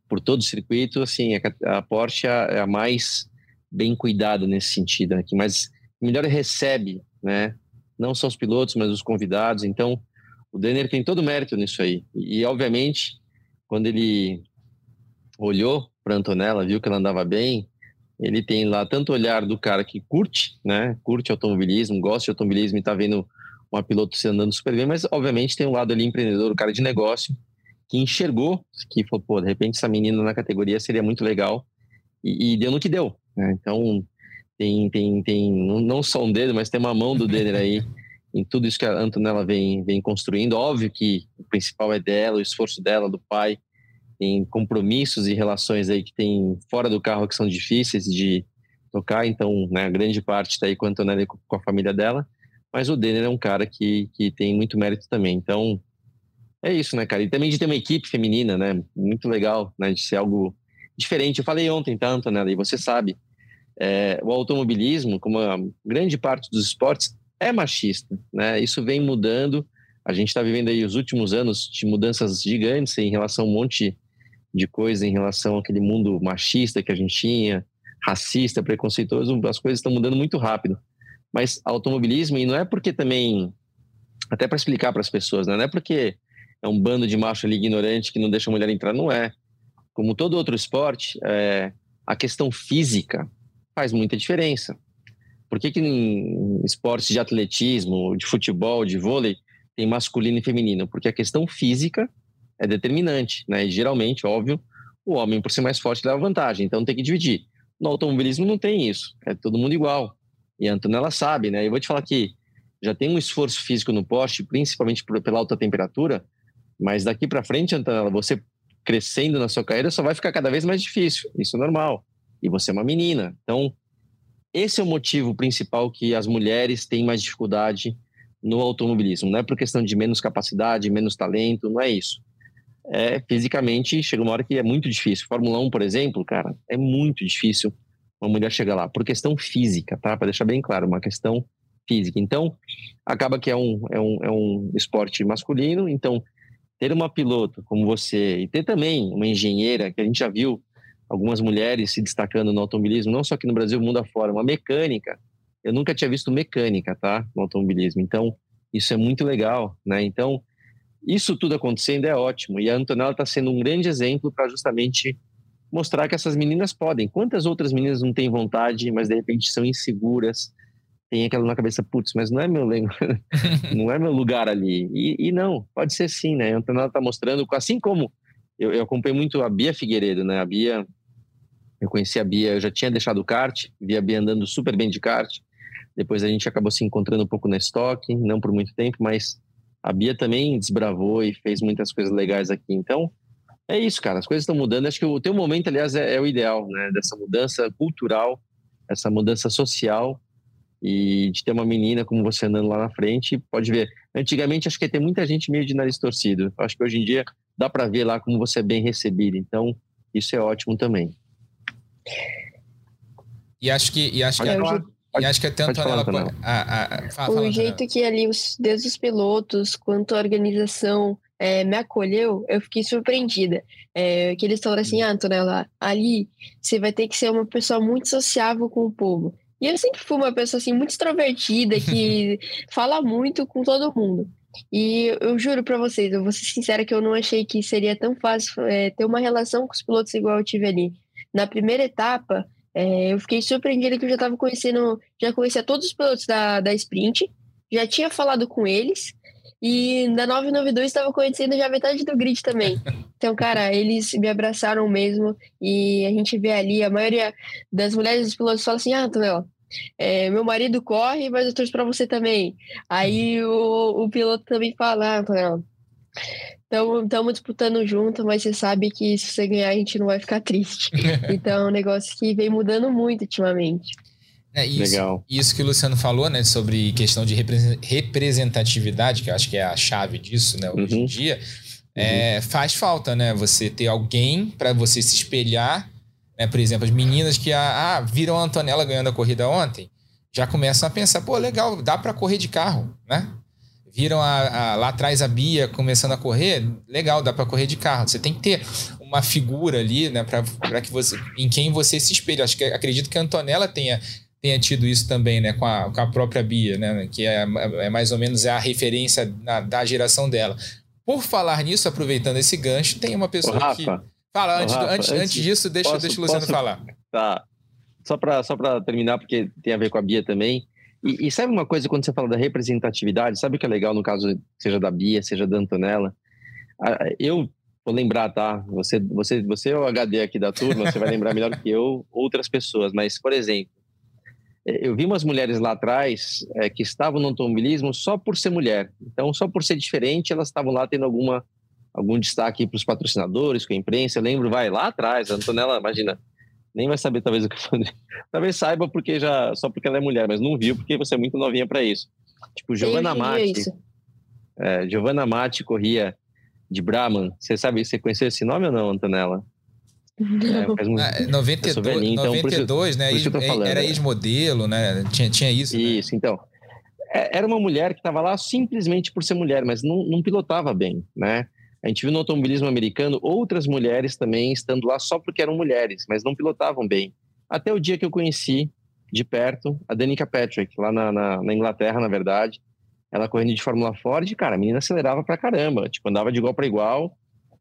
por todo o circuito. Assim, a, a Porsche é a mais bem cuidada nesse sentido, né, que mais melhor recebe, né? Não só os pilotos, mas os convidados. Então, o Denner tem todo o mérito nisso aí. E, obviamente, quando ele olhou para Antonella, viu que ela andava bem, ele tem lá tanto olhar do cara que curte, né? Curte automobilismo, gosta de automobilismo e está vendo uma piloto se andando super bem, mas obviamente tem um lado ali empreendedor, o cara de negócio, que enxergou, que falou, pô, de repente essa menina na categoria seria muito legal e, e deu no que deu, né? Então tem, tem, tem não só um dedo, mas tem uma mão do Denner aí em tudo isso que a Antonella vem, vem construindo. Óbvio que o principal é dela, o esforço dela, do pai, tem compromissos e relações aí que tem fora do carro que são difíceis de tocar, então né, a grande parte está aí com a Antonella e com a família dela, mas o Denner é um cara que, que tem muito mérito também, então é isso, né, cara? E também de ter uma equipe feminina, né? Muito legal, né? De ser algo diferente. Eu falei ontem, tá, Antonella? E você sabe, é, o automobilismo, como grande parte dos esportes, é machista, né? Isso vem mudando. A gente está vivendo aí os últimos anos de mudanças gigantes em relação a um monte de coisa em relação àquele mundo machista que a gente tinha, racista, preconceituoso, as coisas estão mudando muito rápido. Mas automobilismo, e não é porque também, até para explicar para as pessoas, né? não é porque é um bando de macho ali ignorante que não deixa a mulher entrar, não é. Como todo outro esporte, é, a questão física faz muita diferença. Por que, que em esportes de atletismo, de futebol, de vôlei, tem masculino e feminino? Porque a questão física é determinante, né? E geralmente, óbvio, o homem, por ser mais forte, leva vantagem, então tem que dividir. No automobilismo não tem isso, é todo mundo igual. E a Antonella sabe, né? Eu vou te falar que já tem um esforço físico no poste, principalmente pela alta temperatura, mas daqui para frente, Antonella, você crescendo na sua carreira só vai ficar cada vez mais difícil. Isso é normal. E você é uma menina. Então, esse é o motivo principal que as mulheres têm mais dificuldade no automobilismo. Não é por questão de menos capacidade, menos talento, não é isso é, fisicamente chega uma hora que é muito difícil. Fórmula 1, por exemplo, cara, é muito difícil uma mulher chegar lá, por questão física, tá? Para deixar bem claro, uma questão física. Então, acaba que é um, é um, é um esporte masculino, então ter uma piloto como você e ter também uma engenheira, que a gente já viu algumas mulheres se destacando no automobilismo, não só aqui no Brasil, mundo afora, uma mecânica. Eu nunca tinha visto mecânica, tá? No automobilismo. Então, isso é muito legal, né? Então, isso tudo acontecendo é ótimo. E a Antonella está sendo um grande exemplo para justamente mostrar que essas meninas podem. Quantas outras meninas não têm vontade, mas de repente são inseguras, tem aquela na cabeça, putz, mas não é meu não é meu lugar ali. E, e, não, pode ser sim, né? A Antonella está mostrando, assim como eu, eu acompanhei muito a Bia Figueiredo, né? A Bia, eu conheci a Bia, eu já tinha deixado o kart, vi a Bia andando super bem de kart. Depois a gente acabou se encontrando um pouco na estoque, não por muito tempo, mas a Bia também desbravou e fez muitas coisas legais aqui. Então, é isso, cara. As coisas estão mudando. Acho que o teu momento, aliás, é, é, o ideal, né? Dessa mudança cultural, essa mudança social e de ter uma menina como você andando lá na frente. Pode ver. Antigamente, acho que ter muita gente meio de nariz torcido. Acho que hoje em dia dá para ver lá como você é bem recebido. Então, isso é ótimo também. E acho que, e acho que, Pode, e acho que até a falar, Pode, a, a, a, fala, o fala, jeito que ali, os, desde os pilotos quanto a organização é, me acolheu, eu fiquei surpreendida. É, que eles falaram assim, ah, Antonella, ali você vai ter que ser uma pessoa muito sociável com o povo. E eu sempre fui uma pessoa assim muito extrovertida, que fala muito com todo mundo. E eu juro para vocês, eu vou ser sincera que eu não achei que seria tão fácil é, ter uma relação com os pilotos igual eu tive ali. Na primeira etapa, é, eu fiquei surpreendida que eu já estava conhecendo, já conhecia todos os pilotos da, da Sprint, já tinha falado com eles, e na 992 estava conhecendo já metade do grid também. Então, cara, eles me abraçaram mesmo, e a gente vê ali, a maioria das mulheres dos pilotos fala assim, ah, Antonella, é, meu marido corre, mas eu torço para você também. Aí o, o piloto também fala, ah, Antonella, Estamos disputando junto, mas você sabe que se você ganhar a gente não vai ficar triste. então é um negócio que vem mudando muito ultimamente. É, isso, Legal. Isso que o Luciano falou, né, sobre questão de representatividade, que eu acho que é a chave disso, né, hoje uhum. em dia, é, uhum. faz falta, né, você ter alguém para você se espelhar, né, por exemplo, as meninas que ah, viram a Antonella ganhando a corrida ontem, já começam a pensar, pô, legal, dá para correr de carro, né? Viram a, a, lá atrás a Bia começando a correr, legal, dá para correr de carro. Você tem que ter uma figura ali, né, para que você, em quem você se espelha. Acho que acredito que a Antonella tenha tenha tido isso também, né, com a, com a própria Bia, né, que é, é mais ou menos a referência na, da geração dela. Por falar nisso, aproveitando esse gancho, tem uma pessoa Ô, Rafa, que. Fala, antes, Rafa, antes, antes, disso, deixa, posso, deixa o Luciano posso... falar. Tá. Só para só terminar, porque tem a ver com a Bia também. E, e, sabe uma coisa, quando você fala da representatividade, sabe o que é legal no caso, seja da Bia, seja da Antonella? Eu vou lembrar, tá? Você, você, você é o HD aqui da turma, você vai lembrar melhor que eu outras pessoas, mas, por exemplo, é, eu vi umas mulheres lá atrás é, que estavam no automobilismo só por ser mulher. Então, só por ser diferente, elas estavam lá tendo alguma algum destaque para os patrocinadores, com a imprensa. Eu lembro, vai lá atrás, a Antonella, imagina, nem vai saber talvez o que fazer. Talvez saiba porque já só porque ela é mulher, mas não viu porque você é muito novinha para isso. Tipo, Giovanna Matti. É, Giovanna Matti corria de Brahman. Você sabe, você conheceu esse nome ou não, Antonella? Não. É, muito, ah, 92, velhinho, então, 92 né? Isso, era né? ex-modelo, né? Tinha, tinha isso. Né? Isso, né? então. É, era uma mulher que estava lá simplesmente por ser mulher, mas não, não pilotava bem, né? A gente viu no automobilismo americano outras mulheres também estando lá só porque eram mulheres, mas não pilotavam bem. Até o dia que eu conheci de perto a Danica Patrick, lá na, na, na Inglaterra, na verdade. Ela correndo de Fórmula Ford, cara, a menina acelerava pra caramba, tipo, andava de igual para igual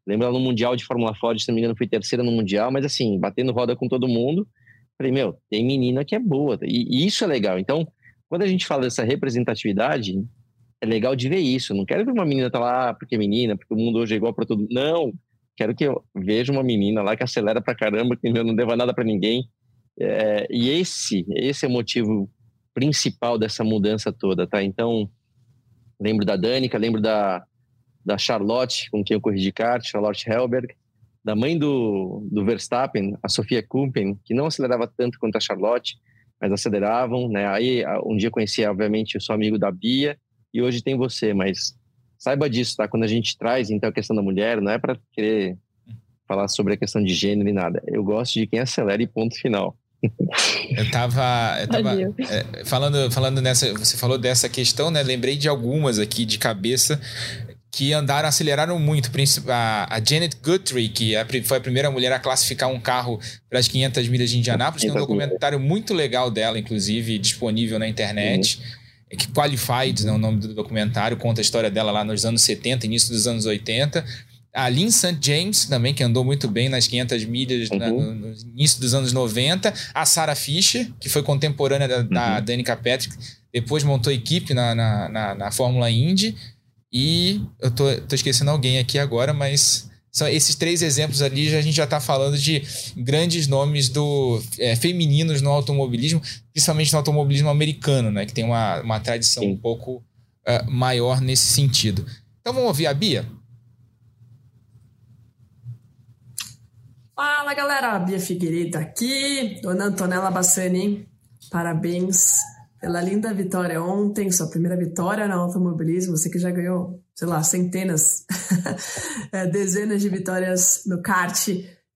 Lembro ela no Mundial de Fórmula Ford, se não me engano, foi terceira no Mundial, mas assim, batendo roda com todo mundo. Falei, meu, tem menina que é boa. E, e isso é legal. Então, quando a gente fala dessa representatividade, é legal de ver isso. Não quero ver uma menina tá lá ah, porque é menina, porque o mundo hoje é igual para todo mundo. Não. Quero que eu veja uma menina lá que acelera pra caramba, que não deva nada para ninguém. É, e esse, esse é o motivo principal dessa mudança toda, tá? Então, lembro da Danica, lembro da, da Charlotte, com quem eu corri de kart, Charlotte Helberg, da mãe do, do Verstappen, a Sofia Kumpen, que não acelerava tanto quanto a Charlotte, mas aceleravam, né? Aí um dia conheci, obviamente, o seu amigo da Bia, e hoje tem você, mas saiba disso, tá? Quando a gente traz, então, a questão da mulher, não é para querer falar sobre a questão de gênero e nada. Eu gosto de quem acelera e ponto final. Eu tava, eu tava é, falando, falando nessa, você falou dessa questão, né? Lembrei de algumas aqui de cabeça que andaram, aceleraram muito. A, Janet Guthrie, que é foi a primeira mulher a classificar um carro para as 500 milhas de Indianápolis, tem um documentário muito legal dela, inclusive, disponível na internet. Uhum. Que Qualified, né, o nome do documentário, conta a história dela lá nos anos 70, início dos anos 80. A Lynn St. James, também, que andou muito bem nas 500 milhas uhum. na, no, no, início dos anos 90. A Sarah Fisher, que foi contemporânea da, uhum. da Danica Patrick, depois montou equipe na, na, na, na Fórmula Indy. E eu tô, tô esquecendo alguém aqui agora, mas são esses três exemplos ali, a gente já está falando de grandes nomes do é, femininos no automobilismo, principalmente no automobilismo americano, né? Que tem uma, uma tradição Sim. um pouco uh, maior nesse sentido. Então vamos ouvir a Bia? Fala galera, Bia Figueiredo aqui, Dona Antonella Bassani, parabéns pela linda vitória ontem, sua primeira vitória no automobilismo, você que já ganhou, sei lá, centenas, é, dezenas de vitórias no kart.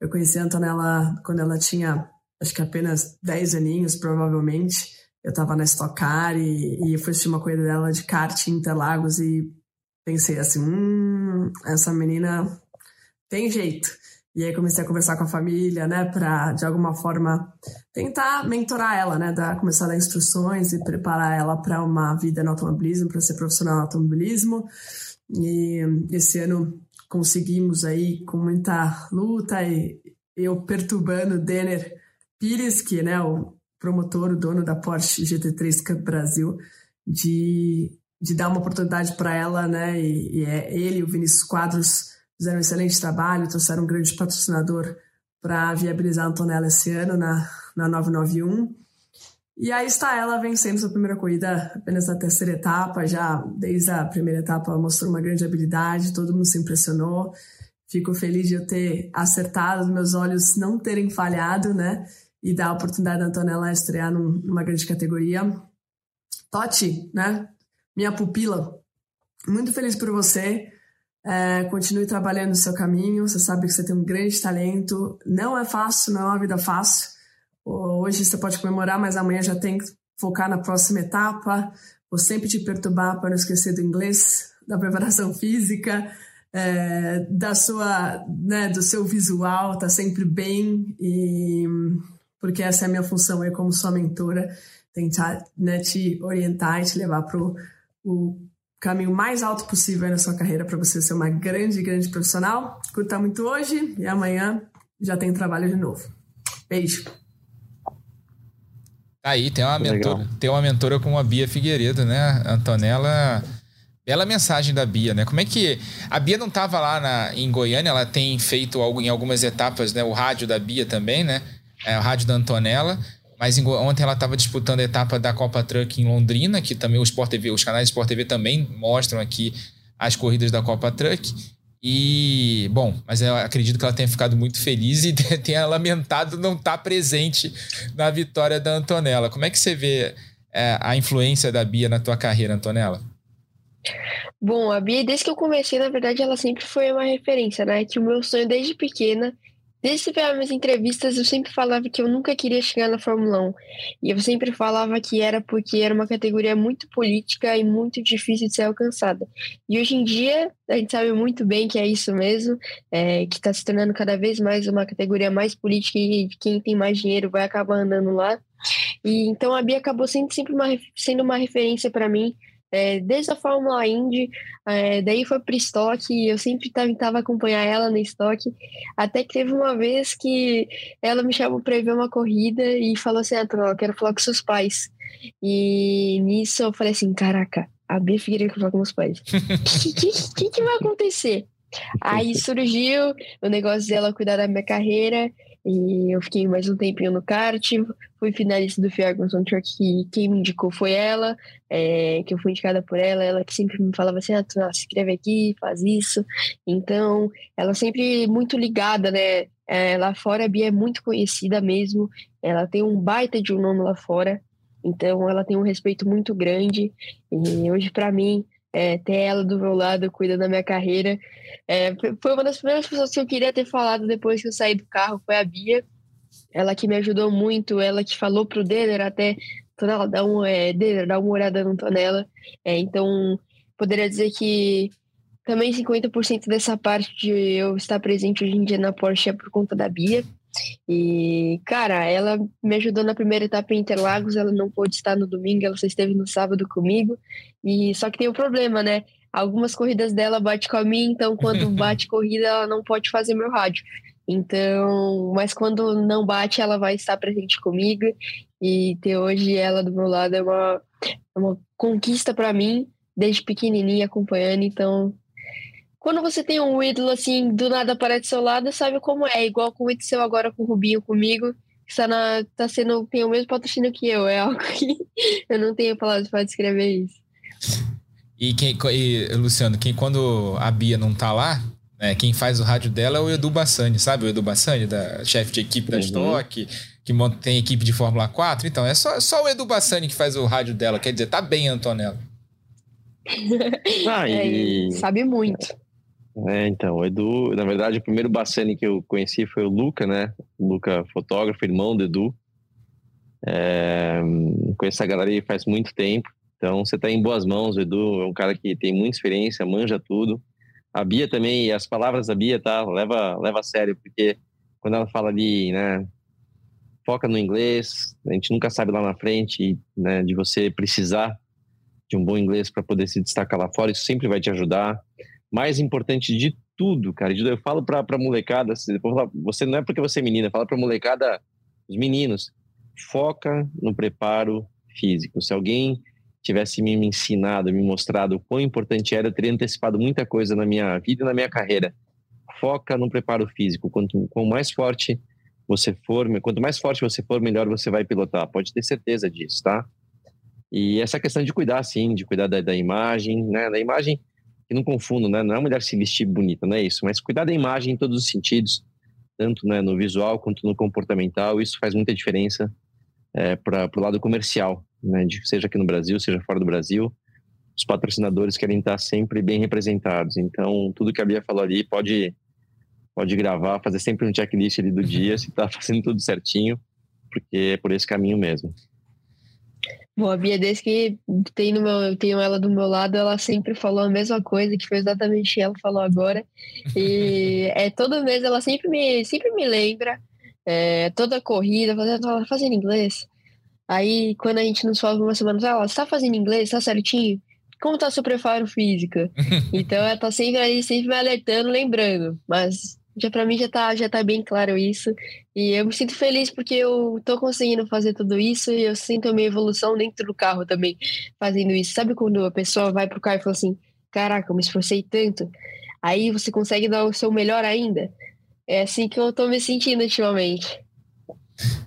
Eu conheci a Antonella quando ela tinha, acho que apenas 10 aninhos, provavelmente. Eu estava na Stock Car e, e fui assistir uma corrida dela de kart em Interlagos e pensei assim, hum, essa menina tem jeito. E aí comecei a conversar com a família, né, para de alguma forma tentar mentorar ela, né, dar, começar a dar instruções e preparar ela para uma vida no automobilismo, para ser profissional no automobilismo. E esse ano conseguimos aí com muita luta e eu perturbando o Denner Pires, que né, o promotor, o dono da Porsche GT3 Cup Brasil, de, de dar uma oportunidade para ela, né, e, e é ele, o Vinícius Quadros, fizeram um excelente trabalho, trouxeram um grande patrocinador para viabilizar a Antonella esse ano na, na 991. E aí está ela vencendo sua primeira corrida apenas na terceira etapa, já desde a primeira etapa mostrou uma grande habilidade, todo mundo se impressionou. Fico feliz de eu ter acertado, meus olhos não terem falhado, né? E dar a oportunidade da Antonella estrear num, numa grande categoria. Totti, né? Minha pupila, muito feliz por você. É, continue trabalhando no seu caminho. Você sabe que você tem um grande talento. Não é fácil, não é uma vida fácil. Hoje você pode comemorar, mas amanhã já tem que focar na próxima etapa. Vou sempre te perturbar para não esquecer do inglês, da preparação física, é, da sua, né, do seu visual, tá sempre bem e porque essa é a minha função aí como sua mentora, tentar né, te orientar e te levar para o caminho mais alto possível na sua carreira para você ser uma grande, grande profissional. Curta muito hoje e amanhã já tem trabalho de novo. Beijo. Aí tem uma mentora, tem uma mentora como a Bia Figueiredo, né? Antonella. Bela mensagem da Bia, né? Como é que a Bia não estava lá na, em Goiânia? Ela tem feito algo, em algumas etapas, né? O rádio da Bia também, né? É, o rádio da Antonella. Mas em, ontem ela estava disputando a etapa da Copa Truck em Londrina, que também o Sport TV, os canais Sport TV também mostram aqui as corridas da Copa Truck. E, bom, mas eu acredito que ela tenha ficado muito feliz e tenha lamentado não estar tá presente na vitória da Antonella. Como é que você vê é, a influência da Bia na tua carreira, Antonella? Bom, a Bia, desde que eu comecei, na verdade, ela sempre foi uma referência, né? Que o meu sonho desde pequena Desde que minhas entrevistas, eu sempre falava que eu nunca queria chegar na Fórmula 1. E eu sempre falava que era porque era uma categoria muito política e muito difícil de ser alcançada. E hoje em dia, a gente sabe muito bem que é isso mesmo, é, que está se tornando cada vez mais uma categoria mais política e quem tem mais dinheiro vai acabar andando lá. E então a Bia acabou sendo sempre uma, sendo uma referência para mim é, desde a Fórmula Indy, é, daí foi para estoque, eu sempre tentava acompanhar ela no estoque, até que teve uma vez que ela me chamou para ver uma corrida e falou assim, ah, eu quero falar com seus pais. E nisso eu falei assim, caraca, a Bia Figueiredo quer falar com meus pais. O que, que, que, que vai acontecer? Aí surgiu o negócio dela cuidar da minha carreira e eu fiquei mais um tempinho no kart, fui finalista do Ferguson Truck, que quem me indicou foi ela, é, que eu fui indicada por ela, ela que sempre me falava assim, ah, tu se inscreve aqui, faz isso. Então, ela sempre muito ligada, né? É, lá fora a Bia é muito conhecida mesmo, ela tem um baita de um nome lá fora, então ela tem um respeito muito grande, e hoje para mim é, ter ela do meu lado, cuida da minha carreira. É, foi uma das primeiras pessoas que eu queria ter falado depois que eu saí do carro, foi a Bia. Ela que me ajudou muito, ela que falou pro Denner até, Tonela, dá, um, é, Denner, dá uma olhada no Tonela. É, então, poderia dizer que também 50% dessa parte de eu estar presente hoje em dia na Porsche é por conta da Bia. E, cara, ela me ajudou na primeira etapa em Interlagos, ela não pôde estar no domingo, ela só esteve no sábado comigo. E só que tem um problema, né? Algumas corridas dela bate com a minha, então quando bate corrida ela não pode fazer meu rádio. Então, mas quando não bate, ela vai estar presente comigo. E ter hoje ela do meu lado é uma, é uma conquista para mim, desde pequenininha acompanhando. Então, quando você tem um ídolo assim, do nada aparece do seu lado, sabe como é. Igual com o aconteceu agora com o Rubinho comigo, que está, na, tá sendo, tem o mesmo patrocínio que eu. É algo que eu não tenho palavras para descrever isso. E, quem, e, Luciano, quem, quando a Bia não tá lá, né, quem faz o rádio dela é o Edu Bassani, sabe? O Edu Bassani, da chefe de equipe da uhum. Stock, que tem equipe de Fórmula 4. Então, é só, só o Edu Bassani que faz o rádio dela. Quer dizer, tá bem, Antonella. Ah, e... é, sabe muito. É, então, o Edu, na verdade, o primeiro Bassani que eu conheci foi o Luca, né? Luca, fotógrafo, irmão do Edu. É, conheço a galera faz muito tempo, então você tá em boas mãos. O Edu é um cara que tem muita experiência, manja tudo. A Bia também, as palavras da Bia, tá? Leva, leva a sério, porque quando ela fala ali, né? Foca no inglês, a gente nunca sabe lá na frente, né? De você precisar de um bom inglês para poder se destacar lá fora, isso sempre vai te ajudar mais importante de tudo, cara. Eu falo pra, pra molecada, você não é porque você é menina, fala pra molecada, os meninos, foca no preparo físico. Se alguém tivesse me ensinado, me mostrado o quão importante era, eu teria antecipado muita coisa na minha vida e na minha carreira. Foca no preparo físico. Quanto, quanto mais forte você for, quanto mais forte você for, melhor você vai pilotar. Pode ter certeza disso, tá? E essa questão de cuidar, sim, de cuidar da, da imagem, né? Da imagem, que não confundo, né? Não é a mulher se vestir bonita, não é isso, mas cuidar da imagem em todos os sentidos, tanto né, no visual quanto no comportamental, isso faz muita diferença é, para o lado comercial, né? De, seja aqui no Brasil, seja fora do Brasil. Os patrocinadores querem estar sempre bem representados. Então, tudo que a Bia falou ali pode pode gravar, fazer sempre um checklist ali do dia, se está fazendo tudo certinho, porque é por esse caminho mesmo. Bom, a Bia, desde que tem no meu, tenho ela do meu lado, ela sempre falou a mesma coisa, que foi exatamente ela falou agora. E é todo mês ela sempre me, sempre me lembra, é, toda corrida, fazendo, fazendo inglês. Aí, quando a gente nos fala uma semana, ela, você tá fazendo inglês, tá certinho? Como tá seu preparo física? então, ela tá sempre aí, sempre me alertando, lembrando. Mas já para mim já tá, já tá bem claro isso. E eu me sinto feliz porque eu tô conseguindo fazer tudo isso e eu sinto a minha evolução dentro do carro também, fazendo isso. Sabe quando a pessoa vai pro carro e fala assim: Caraca, eu me esforcei tanto. Aí você consegue dar o seu melhor ainda. É assim que eu tô me sentindo ultimamente.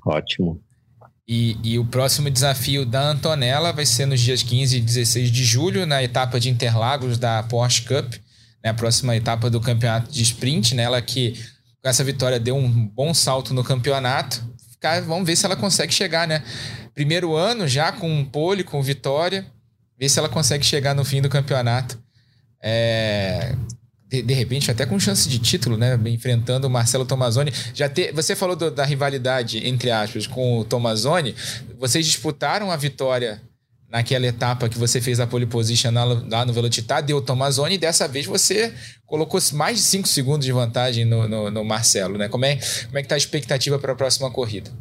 Ótimo. E, e, o próximo desafio da Antonella vai ser nos dias 15 e 16 de julho, na etapa de Interlagos da Porsche Cup né, a próxima etapa do campeonato de sprint, né, ela que com essa vitória deu um bom salto no campeonato. Vamos ver se ela consegue chegar, né? Primeiro ano já com pole, com vitória. Ver se ela consegue chegar no fim do campeonato. É, de, de, repente, até com chance de título, né? Enfrentando o Marcelo Tomazoni. Já te, você falou do, da rivalidade, entre aspas, com o Tomazoni. Vocês disputaram a vitória naquela etapa que você fez a pole position lá no Velocitar, deu Tomazoni, e dessa vez você colocou mais de 5 segundos de vantagem no, no, no, Marcelo, né? Como é, como é que tá a expectativa para a próxima corrida?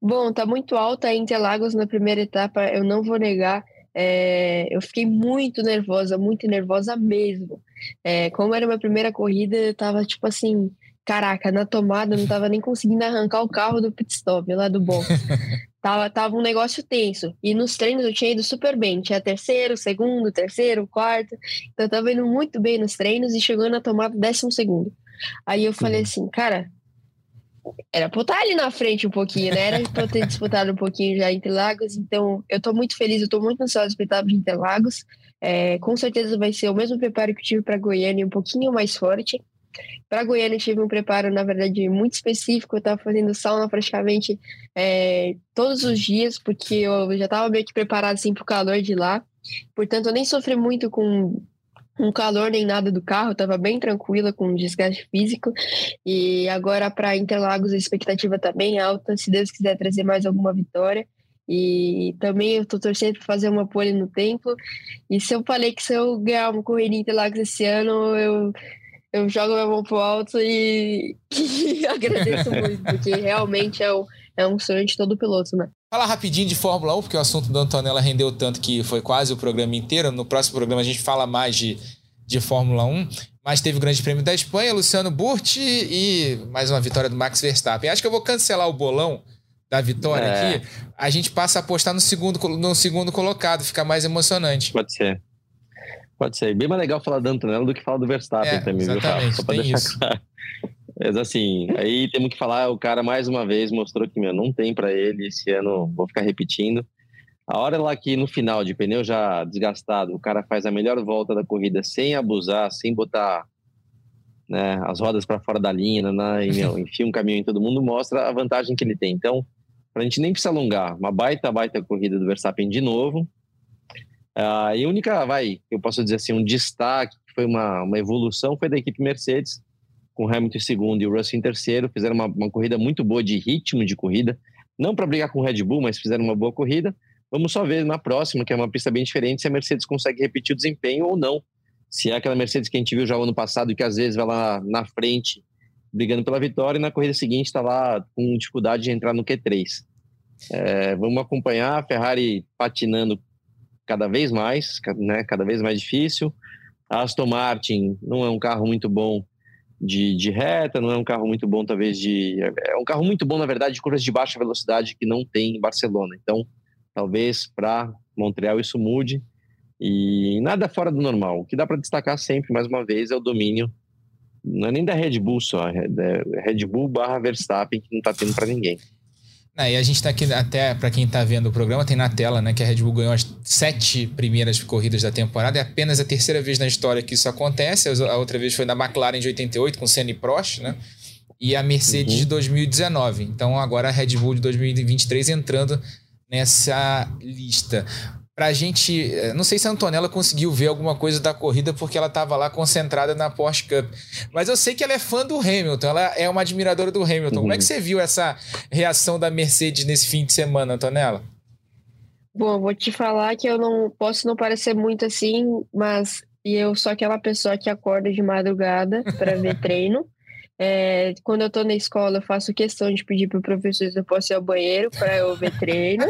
Bom, tá muito alta a Interlagos na primeira etapa, eu não vou negar. É, eu fiquei muito nervosa, muito nervosa mesmo. É, como era minha primeira corrida, eu tava tipo assim, caraca, na tomada, eu não tava nem conseguindo arrancar o carro do pit stop lá do box. Tava, tava um negócio tenso. E nos treinos eu tinha ido super bem. Tinha terceiro, segundo, terceiro, quarto. Então eu tava indo muito bem nos treinos e chegou na tomada décimo segundo. Aí eu falei uhum. assim, cara, era pra eu estar ali na frente um pouquinho, né? Era pra eu ter disputado um pouquinho já Interlagos. Então eu tô muito feliz, eu tô muito ansiosa pra etapa de Interlagos. É, com certeza vai ser o mesmo preparo que eu tive para Goiânia, um pouquinho mais forte. Para Goiânia, tive um preparo, na verdade, muito específico. Eu estava fazendo sauna praticamente é, todos os dias, porque eu já estava meio que preparado assim, para o calor de lá. Portanto, eu nem sofri muito com um calor nem nada do carro, estava bem tranquila com desgaste físico. E agora para Interlagos a expectativa está bem alta, se Deus quiser trazer mais alguma vitória. E também eu tô torcendo para fazer uma pole no templo. E se eu falei que se eu ganhar uma corrida em Interlagos esse ano, eu eu jogo minha mão pro alto e, e agradeço muito, porque realmente é, o, é um sonho de todo piloto, né? Falar rapidinho de Fórmula 1, porque o assunto da Antonella rendeu tanto que foi quase o programa inteiro. No próximo programa a gente fala mais de, de Fórmula 1. Mas teve o Grande Prêmio da Espanha, Luciano Burti e mais uma vitória do Max Verstappen. Acho que eu vou cancelar o bolão da vitória é. aqui. A gente passa a apostar no segundo, no segundo colocado, fica mais emocionante. Pode ser. Pode ser. Bem mais legal falar da Antonella do que falar do Verstappen é, também, viu, Rafa? Só pra deixar isso. claro. Mas assim, aí temos que falar, o cara mais uma vez mostrou que, meu, não tem para ele esse ano, vou ficar repetindo. A hora lá que no final, de pneu já desgastado, o cara faz a melhor volta da corrida sem abusar, sem botar né, as rodas para fora da linha, né, e, meu, enfia um caminhão em todo mundo, mostra a vantagem que ele tem. Então, a gente nem precisa alongar, uma baita, baita corrida do Verstappen de novo, Uh, e a única, vai, eu posso dizer assim, um destaque, que foi uma, uma evolução, foi da equipe Mercedes, com Hamilton em segundo e o Russell em terceiro. Fizeram uma, uma corrida muito boa de ritmo de corrida, não para brigar com o Red Bull, mas fizeram uma boa corrida. Vamos só ver na próxima, que é uma pista bem diferente, se a Mercedes consegue repetir o desempenho ou não. Se é aquela Mercedes que a gente viu já no ano passado, que às vezes vai lá na frente brigando pela vitória e na corrida seguinte está lá com dificuldade de entrar no Q3. É, vamos acompanhar a Ferrari patinando cada vez mais, né, cada vez mais difícil. A Aston Martin não é um carro muito bom de, de reta, não é um carro muito bom, talvez, de. É um carro muito bom, na verdade, de curvas de baixa velocidade que não tem em Barcelona. Então, talvez para Montreal isso mude. E nada fora do normal. O que dá para destacar sempre, mais uma vez, é o domínio não é nem da Red Bull só, é Red Bull barra Verstappen que não tá tendo para ninguém. Ah, e a gente tá aqui até, para quem tá vendo o programa, tem na tela, né, que a Red Bull ganhou as sete primeiras corridas da temporada. É apenas a terceira vez na história que isso acontece. A outra vez foi na McLaren de 88, com Senna e Prost, né? E a Mercedes uhum. de 2019. Então agora a Red Bull de 2023 entrando nessa lista pra gente. Eh, não sei se a Antonella conseguiu ver alguma coisa da corrida porque ela estava lá concentrada na Porsche Cup. Mas eu sei que ela é fã do Hamilton, ela é uma admiradora do Hamilton. Uhum. Como é que uhum. você viu essa reação da Mercedes nesse fim de semana, Antonella? Bom, vou te falar que eu não posso não parecer muito assim, mas eu sou aquela pessoa que acorda de madrugada para ver treino. É, quando eu tô na escola, eu faço questão de pedir pro professor se eu posso ir ao banheiro para eu ver treino.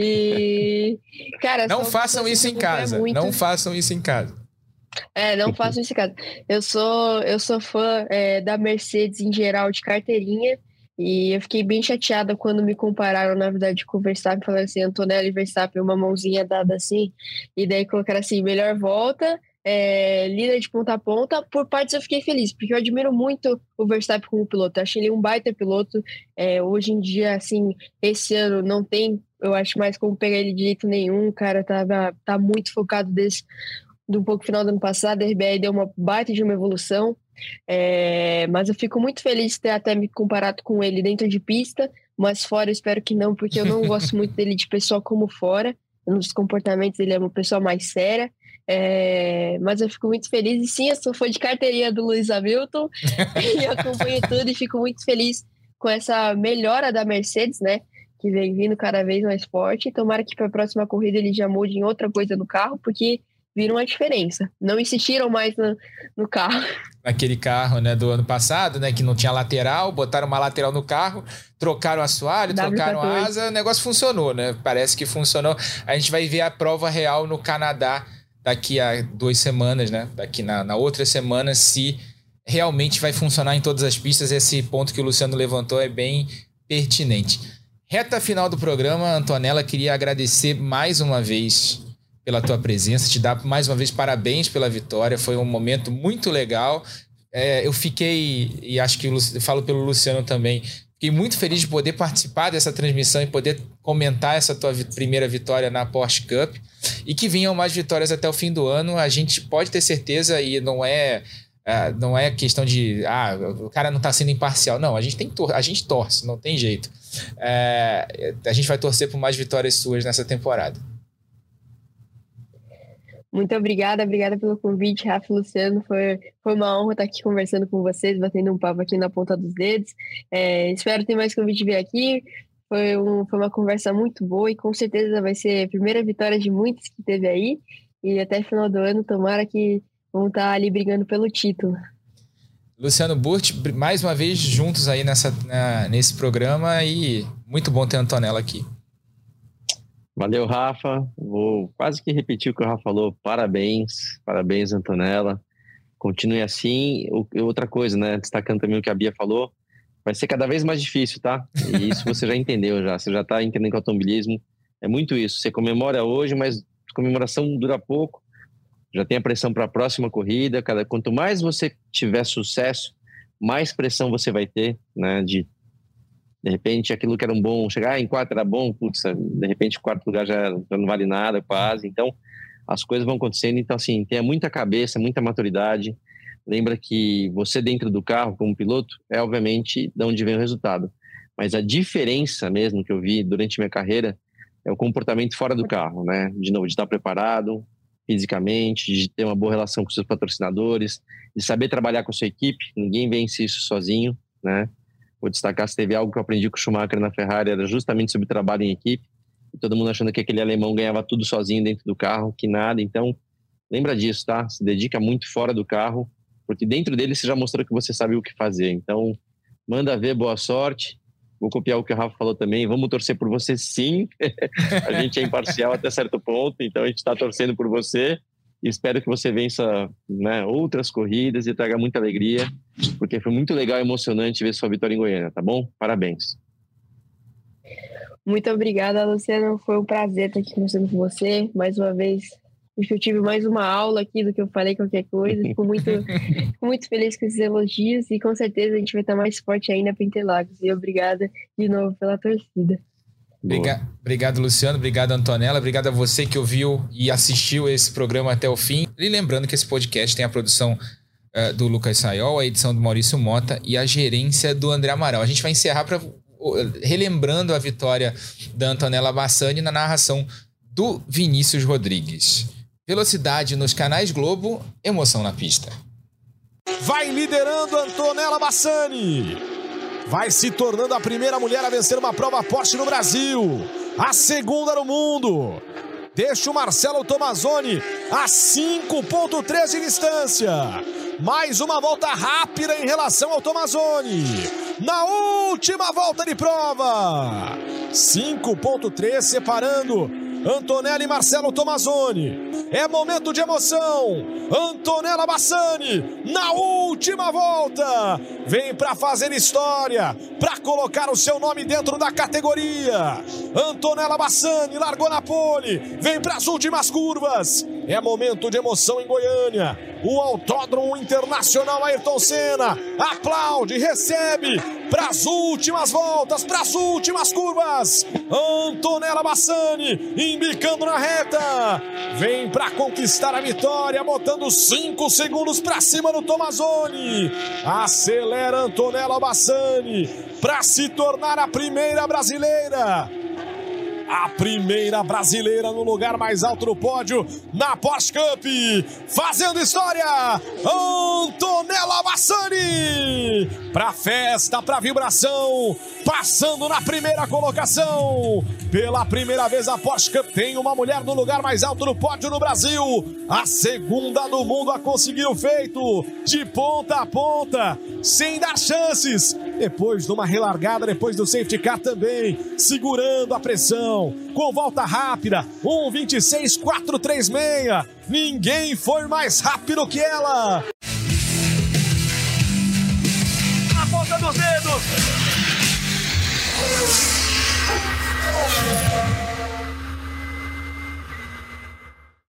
E, cara, não façam isso em casa. Muito... Não façam isso em casa. É, não façam isso em casa. Eu sou, eu sou fã é, da Mercedes em geral de carteirinha. E eu fiquei bem chateada quando me compararam, na verdade, com o Verstappen, falando assim, Antonelli e Verstappen, uma mãozinha dada assim, e daí colocaram assim, melhor volta, é, líder de ponta a ponta. Por partes eu fiquei feliz, porque eu admiro muito o Verstappen como piloto. Eu achei ele um baita piloto. É, hoje em dia, assim, esse ano não tem, eu acho mais como pegar ele de jeito nenhum. O cara tava, tá muito focado desse do pouco final do ano passado. A RBR deu uma baita de uma evolução. É, mas eu fico muito feliz de ter até me comparado com ele dentro de pista, mas fora eu espero que não, porque eu não gosto muito dele de pessoa como fora. Nos comportamentos ele é uma pessoa mais séria. É, mas eu fico muito feliz. E sim, eu sou fã de carteirinha do Luiz Hamilton e acompanho tudo e fico muito feliz com essa melhora da Mercedes, né? Que vem vindo cada vez mais forte. Tomara que para a próxima corrida ele já mude em outra coisa no carro, porque viram a diferença. Não insistiram mais no, no carro. Naquele carro né, do ano passado, né? Que não tinha lateral, botaram uma lateral no carro, trocaram o assoalho, trocaram a asa, o negócio funcionou, né? Parece que funcionou. A gente vai ver a prova real no Canadá daqui a duas semanas, né? Daqui na, na outra semana, se realmente vai funcionar em todas as pistas. Esse ponto que o Luciano levantou é bem pertinente. Reta final do programa, Antonella, queria agradecer mais uma vez pela tua presença, te dar mais uma vez parabéns pela vitória. Foi um momento muito legal. É, eu fiquei, e acho que falo pelo Luciano também, Fiquei muito feliz de poder participar dessa transmissão e poder comentar essa tua primeira vitória na Porsche Cup e que vinham mais vitórias até o fim do ano. A gente pode ter certeza e não é Uh, não é questão de ah, o cara não está sendo imparcial. Não, a gente tem a gente torce, não tem jeito. Uh, a gente vai torcer por mais vitórias suas nessa temporada. Muito obrigada, obrigada pelo convite, Rafa Luciano. Foi, foi uma honra estar aqui conversando com vocês, batendo um papo aqui na ponta dos dedos. É, espero ter mais convite vir aqui. Foi, um, foi uma conversa muito boa e com certeza vai ser a primeira vitória de muitos que teve aí. E até o final do ano, tomara que vão estar ali brigando pelo título. Luciano Burt, mais uma vez juntos aí nessa, na, nesse programa e muito bom ter a Antonella aqui. Valeu, Rafa. Vou quase que repetir o que o Rafa falou. Parabéns, parabéns, Antonella. Continue assim. Outra coisa, né? Destacando também o que a Bia falou, vai ser cada vez mais difícil, tá? E isso você já entendeu já. Você já está entendendo que o automobilismo é muito isso. Você comemora hoje, mas comemoração dura pouco. Já tem a pressão para a próxima corrida. Cada quanto mais você tiver sucesso, mais pressão você vai ter, né? De de repente aquilo que era um bom, chegar em quarto era bom, putz, de repente quarto lugar já, já não vale nada quase. Então as coisas vão acontecendo. Então, assim, tenha muita cabeça, muita maturidade. Lembra que você dentro do carro, como piloto, é obviamente de onde vem o resultado. Mas a diferença mesmo que eu vi durante minha carreira é o comportamento fora do carro, né? De novo, de estar preparado fisicamente, de ter uma boa relação com seus patrocinadores, de saber trabalhar com sua equipe. Ninguém vence isso sozinho, né? Vou destacar se teve algo que eu aprendi com o Schumacher na Ferrari, era justamente sobre trabalho em equipe. E todo mundo achando que aquele alemão ganhava tudo sozinho dentro do carro, que nada. Então, lembra disso, tá? Se dedica muito fora do carro, porque dentro dele você já mostrou que você sabe o que fazer. Então, manda ver, boa sorte. Vou copiar o que o Rafa falou também. Vamos torcer por você, sim. a gente é imparcial até certo ponto, então a gente está torcendo por você. E espero que você vença né, outras corridas e traga muita alegria, porque foi muito legal e emocionante ver sua vitória em Goiânia, tá bom? Parabéns. Muito obrigada, Luciano. Foi um prazer estar aqui conversando com você. Mais uma vez, eu tive mais uma aula aqui do que eu falei qualquer coisa. Fico muito, fico muito feliz com esses elogios e com certeza a gente vai estar mais forte ainda para Interlagos. E obrigada de novo pela torcida. Obrigado, obrigado, Luciano. Obrigado, Antonella. Obrigado a você que ouviu e assistiu esse programa até o fim. E lembrando que esse podcast tem a produção uh, do Lucas Sayol, a edição do Maurício Mota e a gerência do André Amaral. A gente vai encerrar para relembrando a vitória da Antonella Bassani na narração do Vinícius Rodrigues. Velocidade nos canais Globo, emoção na pista. Vai liderando Antonella Bassani. Vai se tornando a primeira mulher a vencer uma prova Porsche no Brasil. A segunda no mundo. Deixa o Marcelo Tomazoni a 5.3 de distância. Mais uma volta rápida em relação ao Tomazoni. Na última volta de prova. 5.3 separando Antonella e Marcelo Tomazoni. É momento de emoção. Antonella Bassani na última volta. Vem para fazer história, para colocar o seu nome dentro da categoria. Antonella Bassani largou na pole. Vem para as últimas curvas. É momento de emoção em Goiânia. O Autódromo Internacional Ayrton Senna aplaude, recebe para as últimas voltas, para as últimas curvas. Antonella Bassani embicando na reta. Vem para conquistar a vitória, botando 5 segundos para cima no Tomazoni. Acelera Antonella Bassani para se tornar a primeira brasileira a primeira brasileira no lugar mais alto do pódio na Porsche Cup, fazendo história, Antonella Bassani, para festa, para vibração, passando na primeira colocação. Pela primeira vez a Porsche Cup tem uma mulher no lugar mais alto do pódio no Brasil, a segunda do mundo a conseguir o feito, de ponta a ponta, sem dar chances. Depois de uma relargada, depois do safety car também, segurando a pressão com volta rápida, 1:26.436. Ninguém foi mais rápido que ela. Na ponta dos dedos.